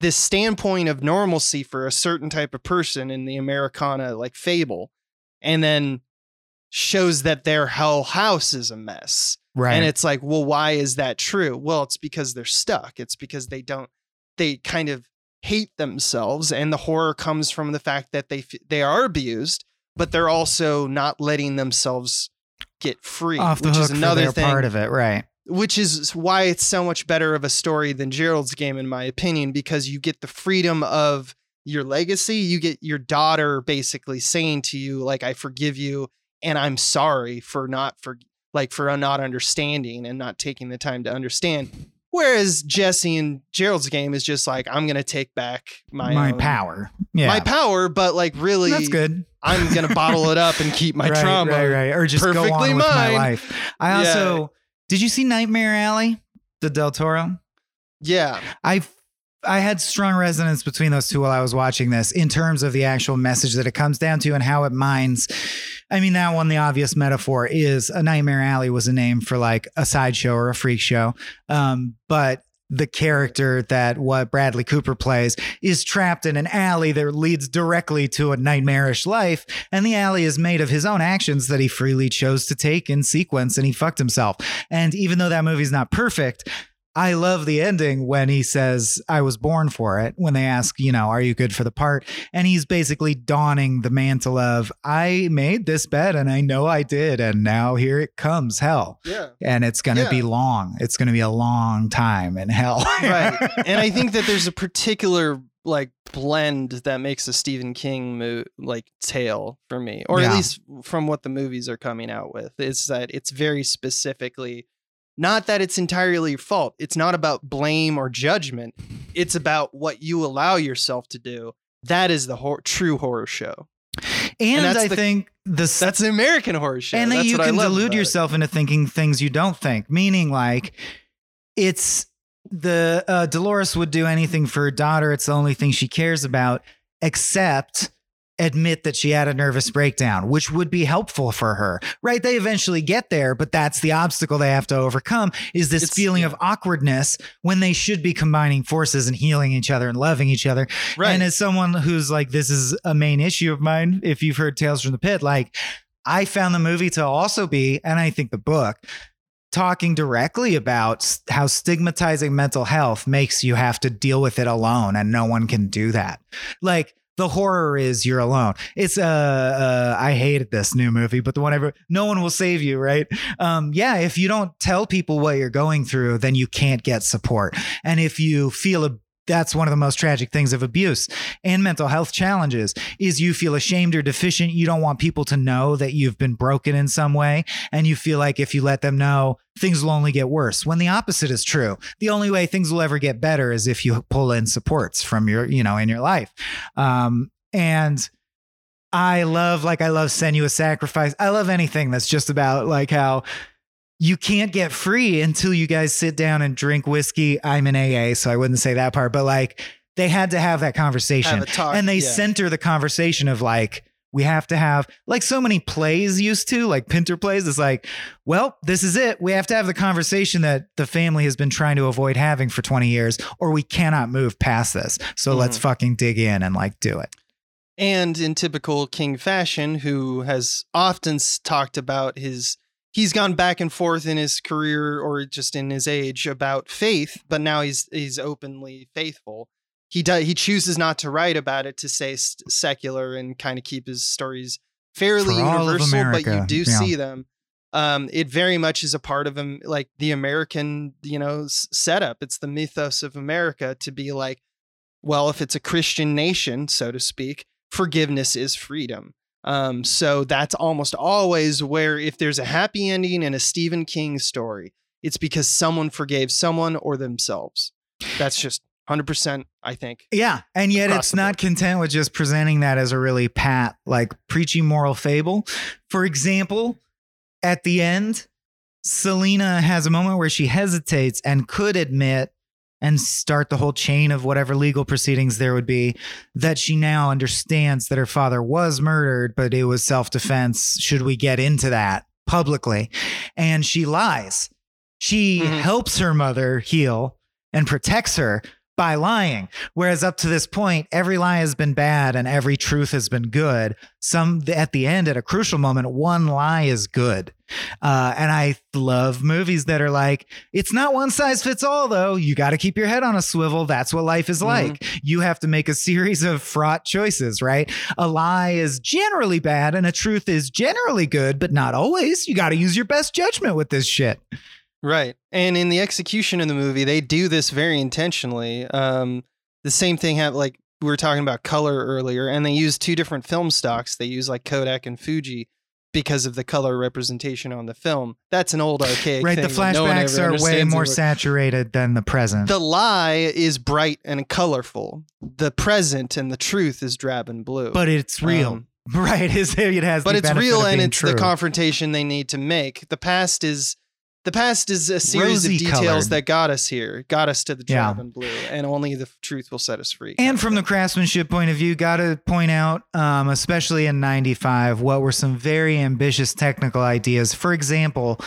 this standpoint of normalcy for a certain type of person in the Americana like fable, and then shows that their whole house is a mess. Right. And it's like, well, why is that true? Well, it's because they're stuck. It's because they don't, they kind of hate themselves. And the horror comes from the fact that they they are abused, but they're also not letting themselves get free, off the which hook is another thing. part of it, right? which is why it's so much better of a story than Gerald's game, in my opinion, because you get the freedom of your legacy. You get your daughter basically saying to you, like, I forgive you and I'm sorry for not for like for not understanding and not taking the time to understand. Whereas Jesse and Gerald's game is just like, I'm gonna take back my My, own- power, yeah, My power, but like really That's good. I'm gonna bottle it up and keep my right, trauma. right, right, or just go perfectly on with my life. I Yeah. also did you see Nightmare Alley, the Del Toro? Yeah. I I had strong resonance between those two while I was watching this in terms of the actual message that it comes down to and how it mines. I mean, that one, the obvious metaphor is a Nightmare Alley was a name for like a sideshow or a freak show. Um, but the character that what Bradley Cooper plays is trapped in an alley that leads directly to a nightmarish life. And the alley is made of his own actions that he freely chose to take in sequence and he fucked himself. And even though that movie's not perfect, I love the ending when he says, I was born for it. When they ask, you know, are you good for the part? And he's basically donning the mantle of, I made this bed and I know I did. And now here it comes, hell. Yeah. And it's going to Yeah. be long. It's going to be a long time in hell. right and i think that there's a particular like blend that makes a stephen king mo- like tale for me or Yeah. at least from what the movies are coming out with is that it's very specifically not that it's entirely your fault. It's not about blame or judgment. It's about what you allow yourself to do. That is the hor- true horror show. And that's I the- think the that's the american horror show. And then That's you what I can delude about it. yourself into thinking things you don't think meaning like it's the uh, dolores would do anything for her daughter. It's the only thing she cares about except admit that she had a nervous breakdown which would be helpful for her right they eventually get there but that's the obstacle they have to overcome is this It's- feeling yeah. of awkwardness when they should be combining forces and healing each other and loving each other right and as someone who's like, this is a main issue of mine, if you've heard Tales from the Pit, like, I found the movie to also be, and I think the book, talking directly about how stigmatizing mental health makes you have to deal with it alone, and no one can do that. Like, the horror is you're alone. It's uh, uh I hated this new movie, but the one ever no one will save you, right? Um, yeah, if you don't tell people what you're going through, then you can't get support. And if you feel a that's one of the most tragic things of abuse and mental health challenges is you feel ashamed or deficient. You don't want people to know that you've been broken in some way and you feel like if you let them know things will only get worse. When the opposite is true the only way things will ever get better is if you pull in supports from your you know in your life. Um and i love like i love strenuous sacrifice. I love anything that's just about like how you can't get free until you guys sit down and drink whiskey. I'm an AA, so I wouldn't say that part, but like they had to have that conversation. Have talk, and they yeah. center the conversation of like, we have to have like so many plays used to, like Pinter plays. It's like, well, this is it. We have to have the conversation that the family has been trying to avoid having for 20 years, or we cannot move past this. So let's Mhm. fucking dig in and like do it. and in typical King fashion, who has often talked about his, he's gone back and forth in his career or just in his age about faith, but now he's he's openly faithful. He does he chooses not to write about it to say s- secular and kind of keep his stories fairly For all of universal, but you do yeah. see them. Um, it very much is a part of him, like the American, you know, s- setup. It's the mythos of America to be like, well, if it's a Christian nation, so to speak, forgiveness is freedom. Um, so that's almost always where if there's a happy ending in a Stephen King story, it's because someone forgave someone or themselves. That's just 100%, I think. Yeah, and yet it's not content with just presenting that as a really pat, like preachy moral fable. For example, at the end, Selena has a moment where she hesitates and could admit and start the whole chain of whatever legal proceedings there would be that she now understands that her father was murdered, but it was self defense. Should we get into that publicly? And she lies. She Mhm. helps her mother heal and protects her by lying. Whereas up to this point, every lie has been bad and every truth has been good. Some at the end, at a crucial moment, one lie is good. Uh, and I love movies that are like, it's not one size fits all, though. You got to keep your head on a swivel. That's what life is Mhm. like. You have to make a series of fraught choices, right? A lie is generally bad and a truth is generally good, but not always. You got to use your best judgment with this shit. Right. And in the execution of the movie, they do this very intentionally. Um, the same thing happened, like we were talking about color earlier, and they use two different film stocks. They use like Kodak and Fuji because of the color representation on the film. That's an old archaic Right. thing. The that no flashbacks are way more saturated than the present. The lie is bright and colorful. The present and the truth is drab and blue. but it's real. Um, right. Is it has but it's real and it's the confrontation they need to make. The past is the past is a series Rosy of details colored. that got us here, got us to the Yeah. drab and blue, and only the truth will set us free. And from the craftsmanship point of view, got to point out, um, especially in 95, what were some very ambitious technical ideas. For example,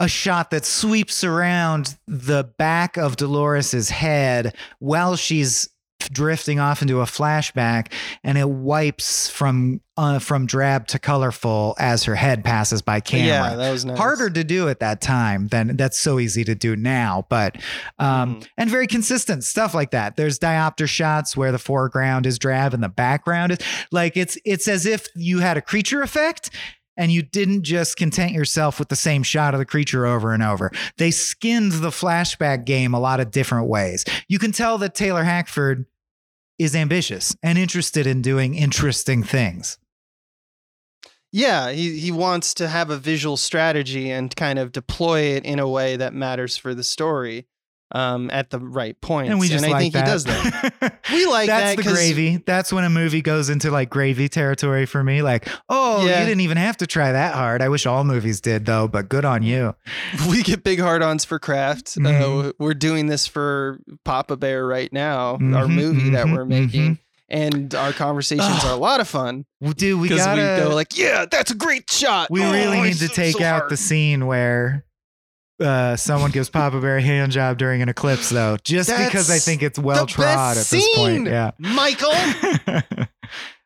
a shot that sweeps around the back of Dolores's head while she's drifting off into a flashback and it wipes from uh, from drab to colorful as her head passes by camera yeah, that was nice. harder to do at that time than that's so easy to do now but um Mhm. and very consistent stuff like that there's diopter shots where the foreground is drab and the background is like it's it's as if you had a creature effect and you didn't just content yourself with the same shot of the creature over and over. They skinned the flashback game a lot of different ways. You can tell that Taylor Hackford is ambitious and interested in doing interesting things. Yeah, he he wants to have a visual strategy and kind of deploy it in a way that matters for the story um, at the right points. And we just I like think that. he does that. We like That's that the gravy. That's when a movie goes into like gravy territory for me. Like, oh, Yeah. you didn't even have to try that hard. I wish all movies did though, but good on you. we get big hard-ons for craft. Mhm. Uh, we're doing this for Papa Bear right now, our Mhm, movie that mhm, we're making, mhm. and our conversations are a lot of fun Well, Dude, we because we, gotta go like, "Yeah, that's a great shot." we Oh, really need to so- take so out hard." the scene where uh, someone gives Papa Bear a hand job during an eclipse, though, just because I think it's well trod at this point. scene! Yeah. Michael.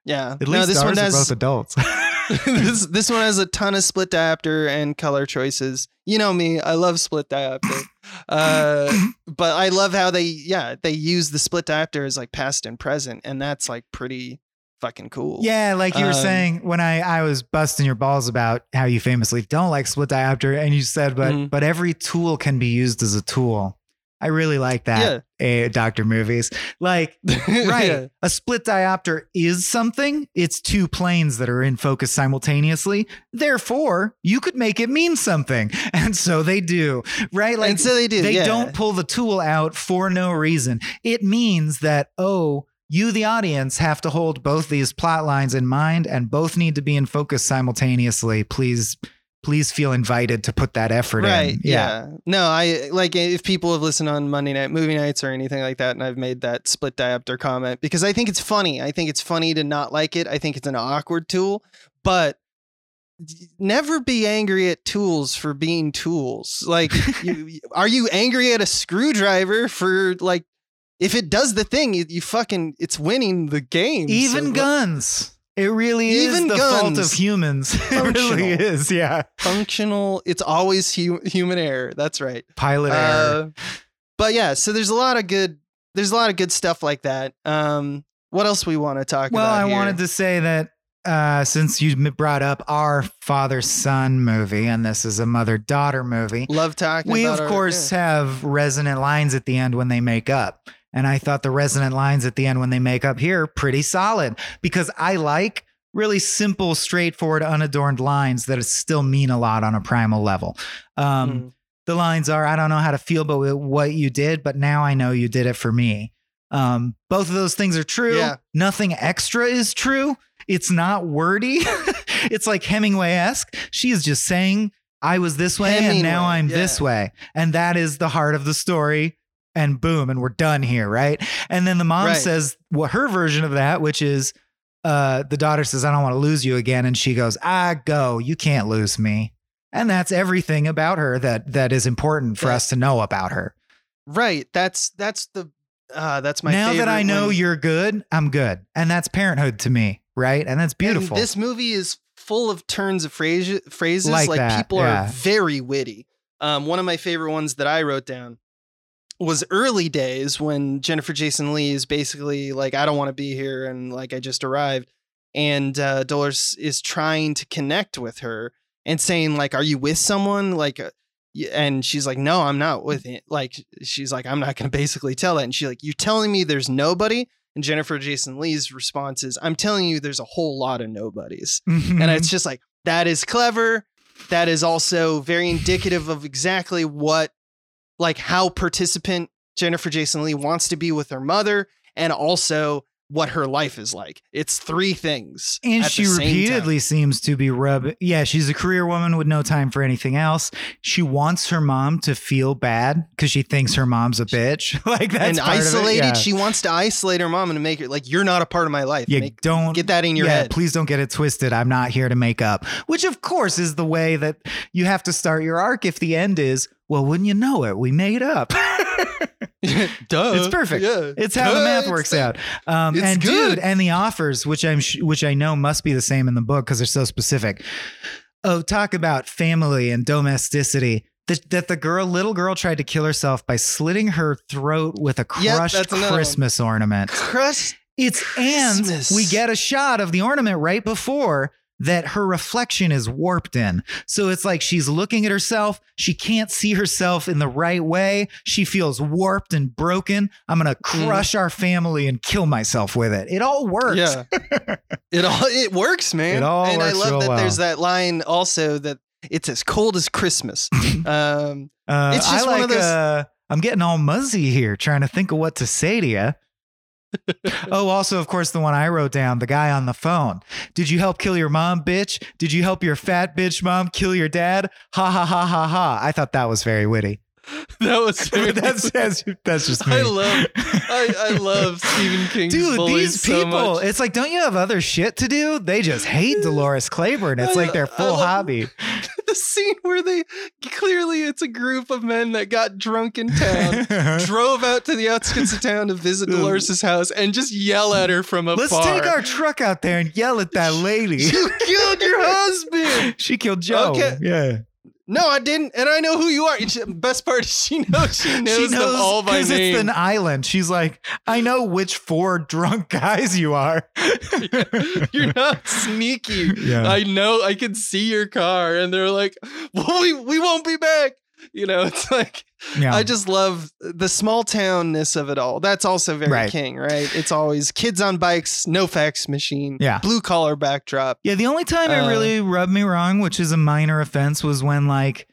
Yeah, At no, least this one has both adults. this this one has a ton of split diopter and color choices. You know me, I love split diopter. Uh, but I love how they yeah, they use the split diopter as like past and present and that's like pretty fucking cool. Yeah, like you were Um, saying when I I was busting your balls about how you famously don't like split diopter, and you said, but Mhm. but every tool can be used as a tool. I really like that. eh, Doctor movies, like right, Yeah. a split diopter is something. It's two planes that are in focus simultaneously. Therefore, you could make it mean something, and so they do. Right, like and so they do. they yeah. don't pull the tool out for no reason. It means that, oh, you, the audience, have to hold both these plot lines in mind and both need to be in focus simultaneously. Please, please feel invited to put that effort Right. in. Yeah. No, I like if people have listened on Monday night movie nights or anything like that, and I've made that split diopter comment because I think it's funny. I think it's funny to not like it. I think it's an awkward tool, but never be angry at tools for being tools. Like, you, are you angry at a screwdriver for like if it does the thing, you, you fucking it's winning the game. Even So, guns. It really Even is the fault guns. of humans. it really is. Yeah. functional. It's always hu- human error. That's right. Pilot error. Uh, but yeah, so there's a lot of good there's a lot of good stuff like that. Um what else we want to talk Well, about? Well, I here? wanted to say that uh, since you brought up our father son movie, and this is a mother daughter movie, love talking we about of our- course yeah. have resonant lines at the end when they make up. And I thought the resonant lines at the end when they make up here pretty solid because I like really simple, straightforward, unadorned lines that still mean a lot on a primal level. Um, Mm. The lines are, I don't know how to feel about what you did, but now I know you did it for me. Um, both of those things are true. Yeah. Nothing extra is true. It's not wordy. it's like Hemingway esque. She is just saying, I was this way and now I'm yeah. this way. And that is the heart of the story. And boom, and we're done here, right? And then the mom Right. says what her version of that, which is uh, the daughter says, I don't want to lose you again. And she goes, I go. You can't lose me. And that's everything about her that that is important for Yeah. us to know about her. Right. That's that's the uh that's my now that I know when- you're good, I'm good. And that's parenthood to me, right? And that's and beautiful. this movie is full of turns of phrase, phrases Like like, people yeah. are very witty. Um one of my favorite ones that I wrote down was early days when Jennifer Jason Leigh is basically like I don't want to be here and like I just arrived and uh Dolores is trying to connect with her and saying like are you with someone? Like uh, and she's like no i'm not with it like she's like i'm not going to basically tell that and she's like you're telling me there's nobody? And jennifer jason leigh's response is i'm telling you there's a whole lot of nobodies and it's just like that is clever. That is also very indicative of exactly what like how participant jennifer jason leigh wants to be with her mother and also what her life is like it's three things and she same time. repeatedly seems to be rub yeah she's a career woman with no time for anything else she wants her mom to feel bad because she thinks her mom's a bitch like that's and part of it, isolated. yeah. She wants to isolate her mom and make her like you're not a part of my life. Yeah, Make- don't get that in your yeah, head. Please don't get it twisted. I'm not here to make up. Which of course is the way that you have to start your arc if the end is, well, wouldn't you know it? We made up. Duh. It's perfect. Yeah. It's how the math works out. Um, and good. dude, and the offers, which I'm sh- which I know must be the same in the book because they're so specific. Oh, talk about family and domesticity. That, that the girl, little girl, tried to kill herself by slitting her throat with a crushed one. Christmas ornament. Crust. It's and we get a shot of the ornament right before that her reflection is warped in. So it's like she's looking at herself. She can't see herself in the right way. She feels warped and broken. I'm going to Mm-hmm. crush our family and kill myself with it. It all works. Yeah. it all it works, man. It all and I love that well. there's that line also that it's as cold as Christmas. um Uh, It's just I one like, of those- uh, I'm getting all muzzy here trying to think of what to say to you. Oh, also, of course, the one I wrote down, the guy on the phone. Did you help kill your mom, bitch? Did you help your fat bitch mom kill your dad? Ha ha ha ha ha. I thought that was very witty. that was very that's, that's, that's just me. I love I, I love Stephen King. Dude, these people, much. it's like, don't you have other shit to do? They just hate Dolores Claiborne. It's I like their full love- hobby. The scene where they clearly it's a group of men that got drunk in town drove out to the outskirts of town to visit Dolores' house and just yell at her from afar. Let's take our truck out there and yell at that lady. You killed your husband. she killed Joe. Okay. Yeah. No, I didn't, and I know who you are. She- uh, Best part is she knows she knows, them all by because name. it's an island. She's like, I know which four drunk guys you are. You're not sneaky. Yeah. I know. I can see your car, and they're like, "Well, we we won't be back." You know, it's like yeah. I just love the small townness of it all. That's also very Right. King, right? It's always kids on bikes, no fax machine, Yeah. blue collar backdrop. yeah, the only time it Uh, really rubbed me wrong, which is a minor offense, was when like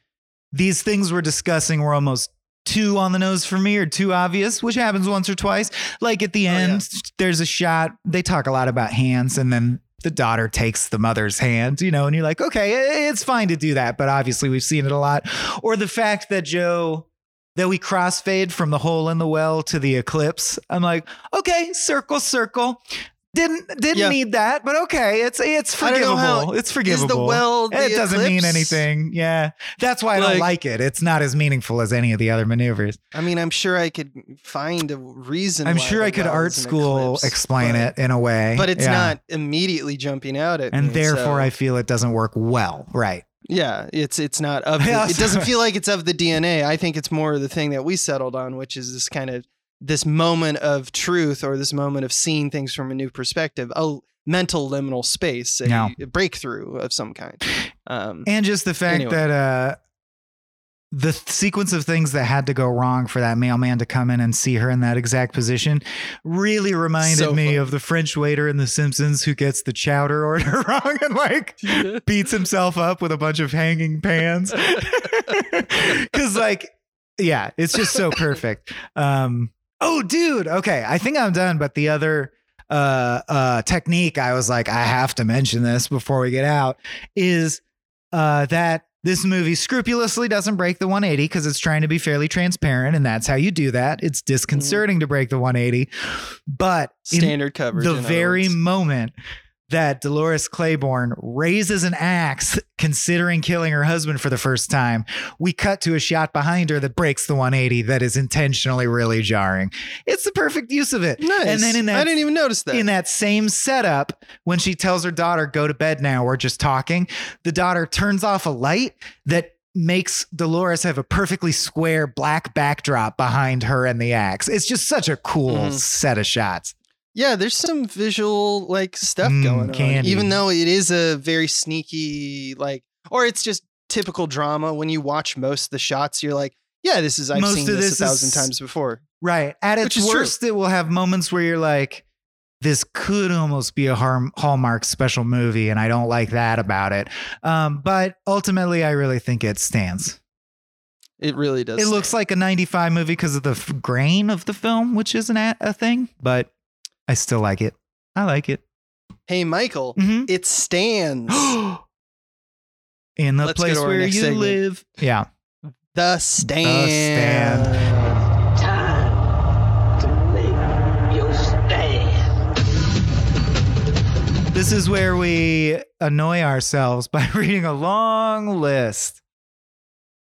these things we're discussing were almost too on the nose for me or too obvious, which happens once or twice. Like at the Oh, yeah. end, there's a shot. They talk a lot about hands, and then the daughter takes the mother's hand, you know, and you're like, okay, it's fine to do that, but obviously we've seen it a lot. Or the fact that Joe. That we crossfade from the hole in the well to the eclipse. I'm like, okay, circle, circle. Didn't didn't Yeah. need that, but okay, it's it's I don't know forgivable. how- it's Is forgivable. the well? The it doesn't mean anything. Yeah, that's why I don't Like- like it. It's not as meaningful as any of the other maneuvers. I mean, I'm sure I could find a reason. I'm why sure I could well art school eclipse, explain but- it in a way, but it's Yeah. not immediately jumping out at and me, therefore so- I feel it doesn't work well. Right? Yeah, it's it's not of. The, it doesn't feel like it's of the DNA. I think it's more the thing that we settled on, which is this kind of this moment of truth or this moment of seeing things from a new perspective, a mental liminal space, a, a breakthrough of some kind. Um, And just the fact Anyway. that uh, the th- sequence of things that had to go wrong for that mailman to come in and see her in that exact position really reminded So me of the French waiter in The Simpsons who gets the chowder order wrong and like beats himself up with a bunch of hanging pans. Cause like, yeah, it's just so perfect. Um, oh, dude. Okay. I think I'm done. But the other uh, uh, technique I was like, I have to mention this before we get out is uh, that this movie scrupulously doesn't break the 180 because it's trying to be fairly transparent. And that's how you do that. It's disconcerting to break the 180. But Standard coverage. the very words. moment that Dolores Claiborne raises an axe, considering killing her husband for the first time, we cut to a shot behind her that breaks the 180 that is intentionally really jarring. It's the perfect use of it. Nice. And then in that I didn't even notice that. in that same setup, when she tells her daughter, go to bed now, we're just talking, the daughter turns off a light that makes Dolores have a perfectly square black backdrop behind her and the axe. It's just such a cool Mhm. set of shots. Yeah, there's some visual like stuff Mm, going on. Even though it is a very sneaky like or it's just typical drama when you watch most of the shots you're like, yeah, this is I've Most seen this, this a thousand is- times before. Right. At its is true. worst, it will have moments where you're like, this could almost be a Hallmark special movie, and I don't like that about it. Um, but ultimately, I really think it stands. It really does. It looks like a 95 movie because of the f- grain of the film, which isn't a, a thing, but I still like it. I like it. Hey Michael, Mhm. it stands. In the Let's place where you segment. live. Yeah. the stand. Stand. Time to make your stand. This is where we annoy ourselves by reading a long list.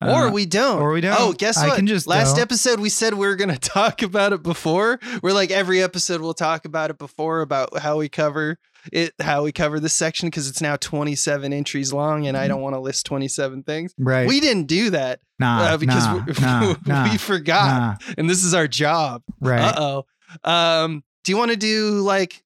Or Uh, we don't. or we don't. Oh, guess I what? can just Last go. episode we said we were going to talk about it before. We're like every episode we'll talk about it before about how we cover it, how we cover this section because it's now 27 entries long, and I don't want to list 27 things. right. We didn't do that nah, uh, because nah, we, nah, nah, we forgot, and this is our job. Right. Uh oh. Um, do you want to do like?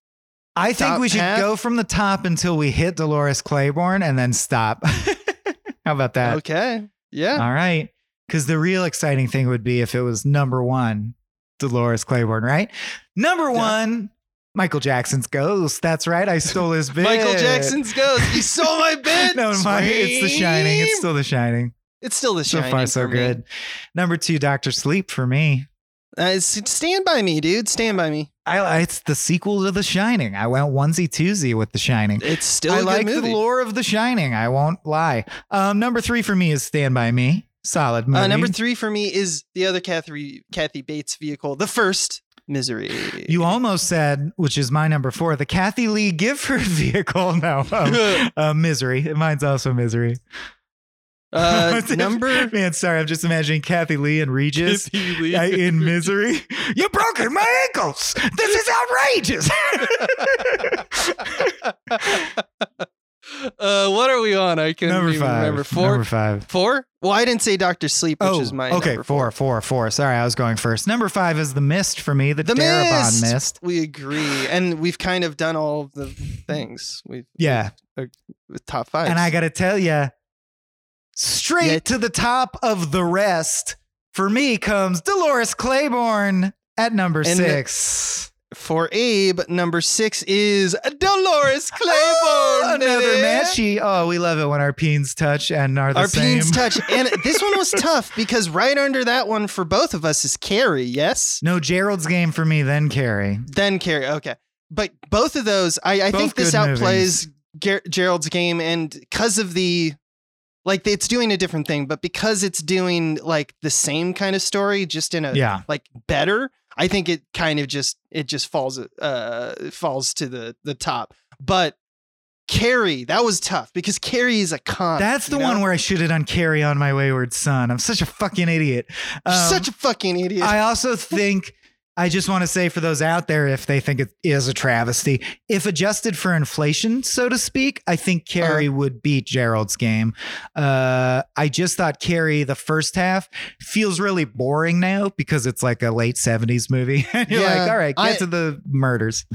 I think we should half? go from the top until we hit Dolores Claiborne and then stop. How about that? Okay. Yeah. All right. Because the real exciting thing would be if it was number one, Dolores Claiborne, right? Number one, Michael Jackson's Ghost. That's right. I stole his bit. Michael Jackson's Ghost. You stole my bit. No, my, it's The Shining. It's still The Shining. It's still the Shining. So far, so for me. good. Number two, Doctor Sleep for me. Uh, stand by me, dude. Stand by me. I it's the sequel to The Shining. I went onesie twosie with The Shining. It's still I like the lore of The Shining. I won't lie. Um, number three for me is Stand by Me. Solid movie. Uh, number three for me is the other Kathy Kathy Bates vehicle, the first Misery. You almost said, which is my number four, the Kathie Lee Gifford vehicle. No, um, uh, Misery. Mine's also Misery. Uh, number Man, sorry, I'm just imagining Kathie Lee and Regis uh, in Misery. you broken my ankles. This is outrageous. uh, what are we on? I can't number even five. remember. Four. Number five. Four? Well, I didn't say Doctor Sleep, which oh, is my okay. number Four, four, four. Sorry, I was going first. Number five is the Mist for me. The, The Darabont Mist! Mist. We agree, and we've kind of done all of the things. We've Yeah, top five. and I got to tell you, straight Yeah. to the top of the rest for me comes Dolores Claiborne at number And- six. for Abe, number six is Dolores Claiborne. Oh, another matchy. Oh, we love it when our peens touch and are the Our same. peens touch, and this one was tough because right under that one for both of us is Carrie. Yes, No, Gerald's game for me, then Carrie. then Carrie. Okay, but both of those, I, I think this outplays Ger- Gerald's game, and because of the like, it's doing a different thing, but because it's doing like the same kind of story, just in a Yeah. like better. I think it kind of just it just falls uh falls to the the top. But Carrie, that was tough because Carrie is a con. That's the know? one where I should have done Carrie on my wayward son. I'm such a fucking idiot. Um, such a fucking idiot. I also think I just want to say for those out there, if they think it is a travesty, if adjusted for inflation, so to speak, I think Carrie Uh-huh. would beat Gerald's game. Uh, I just thought Carrie, the first half, feels really boring now because it's like a late 70s movie. And You're Yeah, like, all right, get I- to the murders.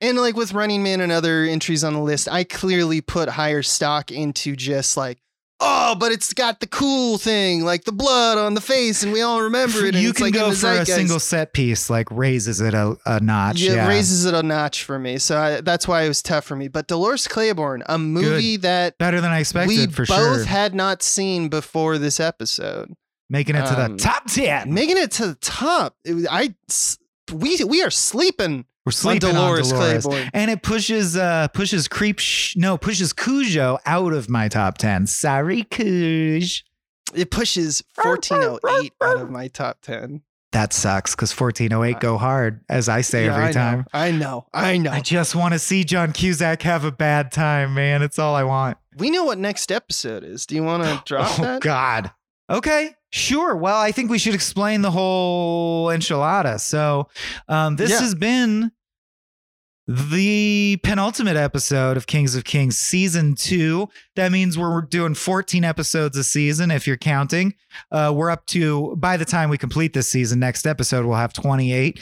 and like with Running Man and other entries on the list, I clearly put higher stock into just like oh, but it's got the cool thing, like the blood on the face, and we all remember it. You can like go for a single set piece, like raises it a, a notch. Yeah, Yeah, it raises it a notch for me. So I, that's why it was tough for me. But Dolores Claiborne, a movie that better than I expected we for both sure. had not seen before this episode, Making it to um, the top ten. making it to the top. It I we we are sleeping, We're sleeping on Dolores, on Dolores. Claiborne. and it pushes uh pushes creep sh- no pushes Cujo out of my top ten. Sorry, Cuj. It pushes 1408 out of my top 10. That sucks because 1408 go hard, as I say Yeah, every I know, time. I know. I know. I just want to see John Cusack have a bad time, man. It's all I want. we know what next episode is. Do you want to drop oh that? God. Okay, sure. Well, I think we should explain the whole enchilada. So, um, this Yeah. has been the penultimate episode of Kings of Kings season two. That means we're doing 14 episodes a season if you're counting. Uh, we're up to, by the time we complete this season, next episode, we'll have 28.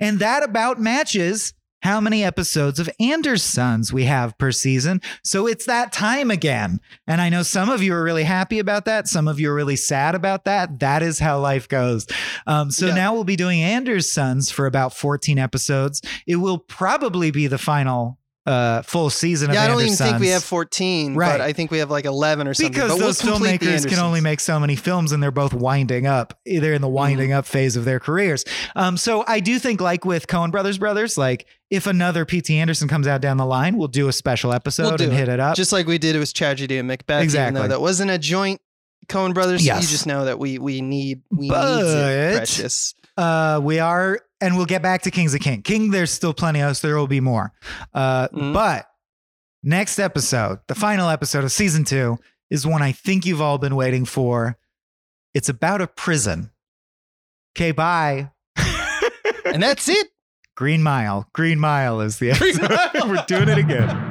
And that about matches how many episodes of Anders Sons we have per season. So it's that time again. And I know some of you are really happy about that. Some of you are really sad about that. That is how life goes. Um, so Yeah. now we'll be doing Anders Sons for about 14 episodes. It will probably be the final uh, full season of Yeah, I don't even think we have 14, Right. but I think we have like 11 or something. Because but we'll those filmmakers can only make so many films and they're both winding up, either in the winding Mm-hmm. up phase of their careers. Um, so I do think, like with Coen Brothers Brothers, like if another P.T. Anderson comes out down the line, we'll do a special episode We'll and it. hit it up. just like we did It with Tragedy of Macbeth. Even Exactly. though that wasn't a joint Coen Brothers. Yes. You just know that we we need we need But- it, precious. uh, we are, and we'll get back to Kings of King. King, there's still plenty of us. There will be more. Uh, Mhm. But next episode, the final episode of season two, is one I think you've all been waiting for. It's about a prison. Okay, bye. And that's it. Green Mile. Green Mile is the episode. We're doing it again.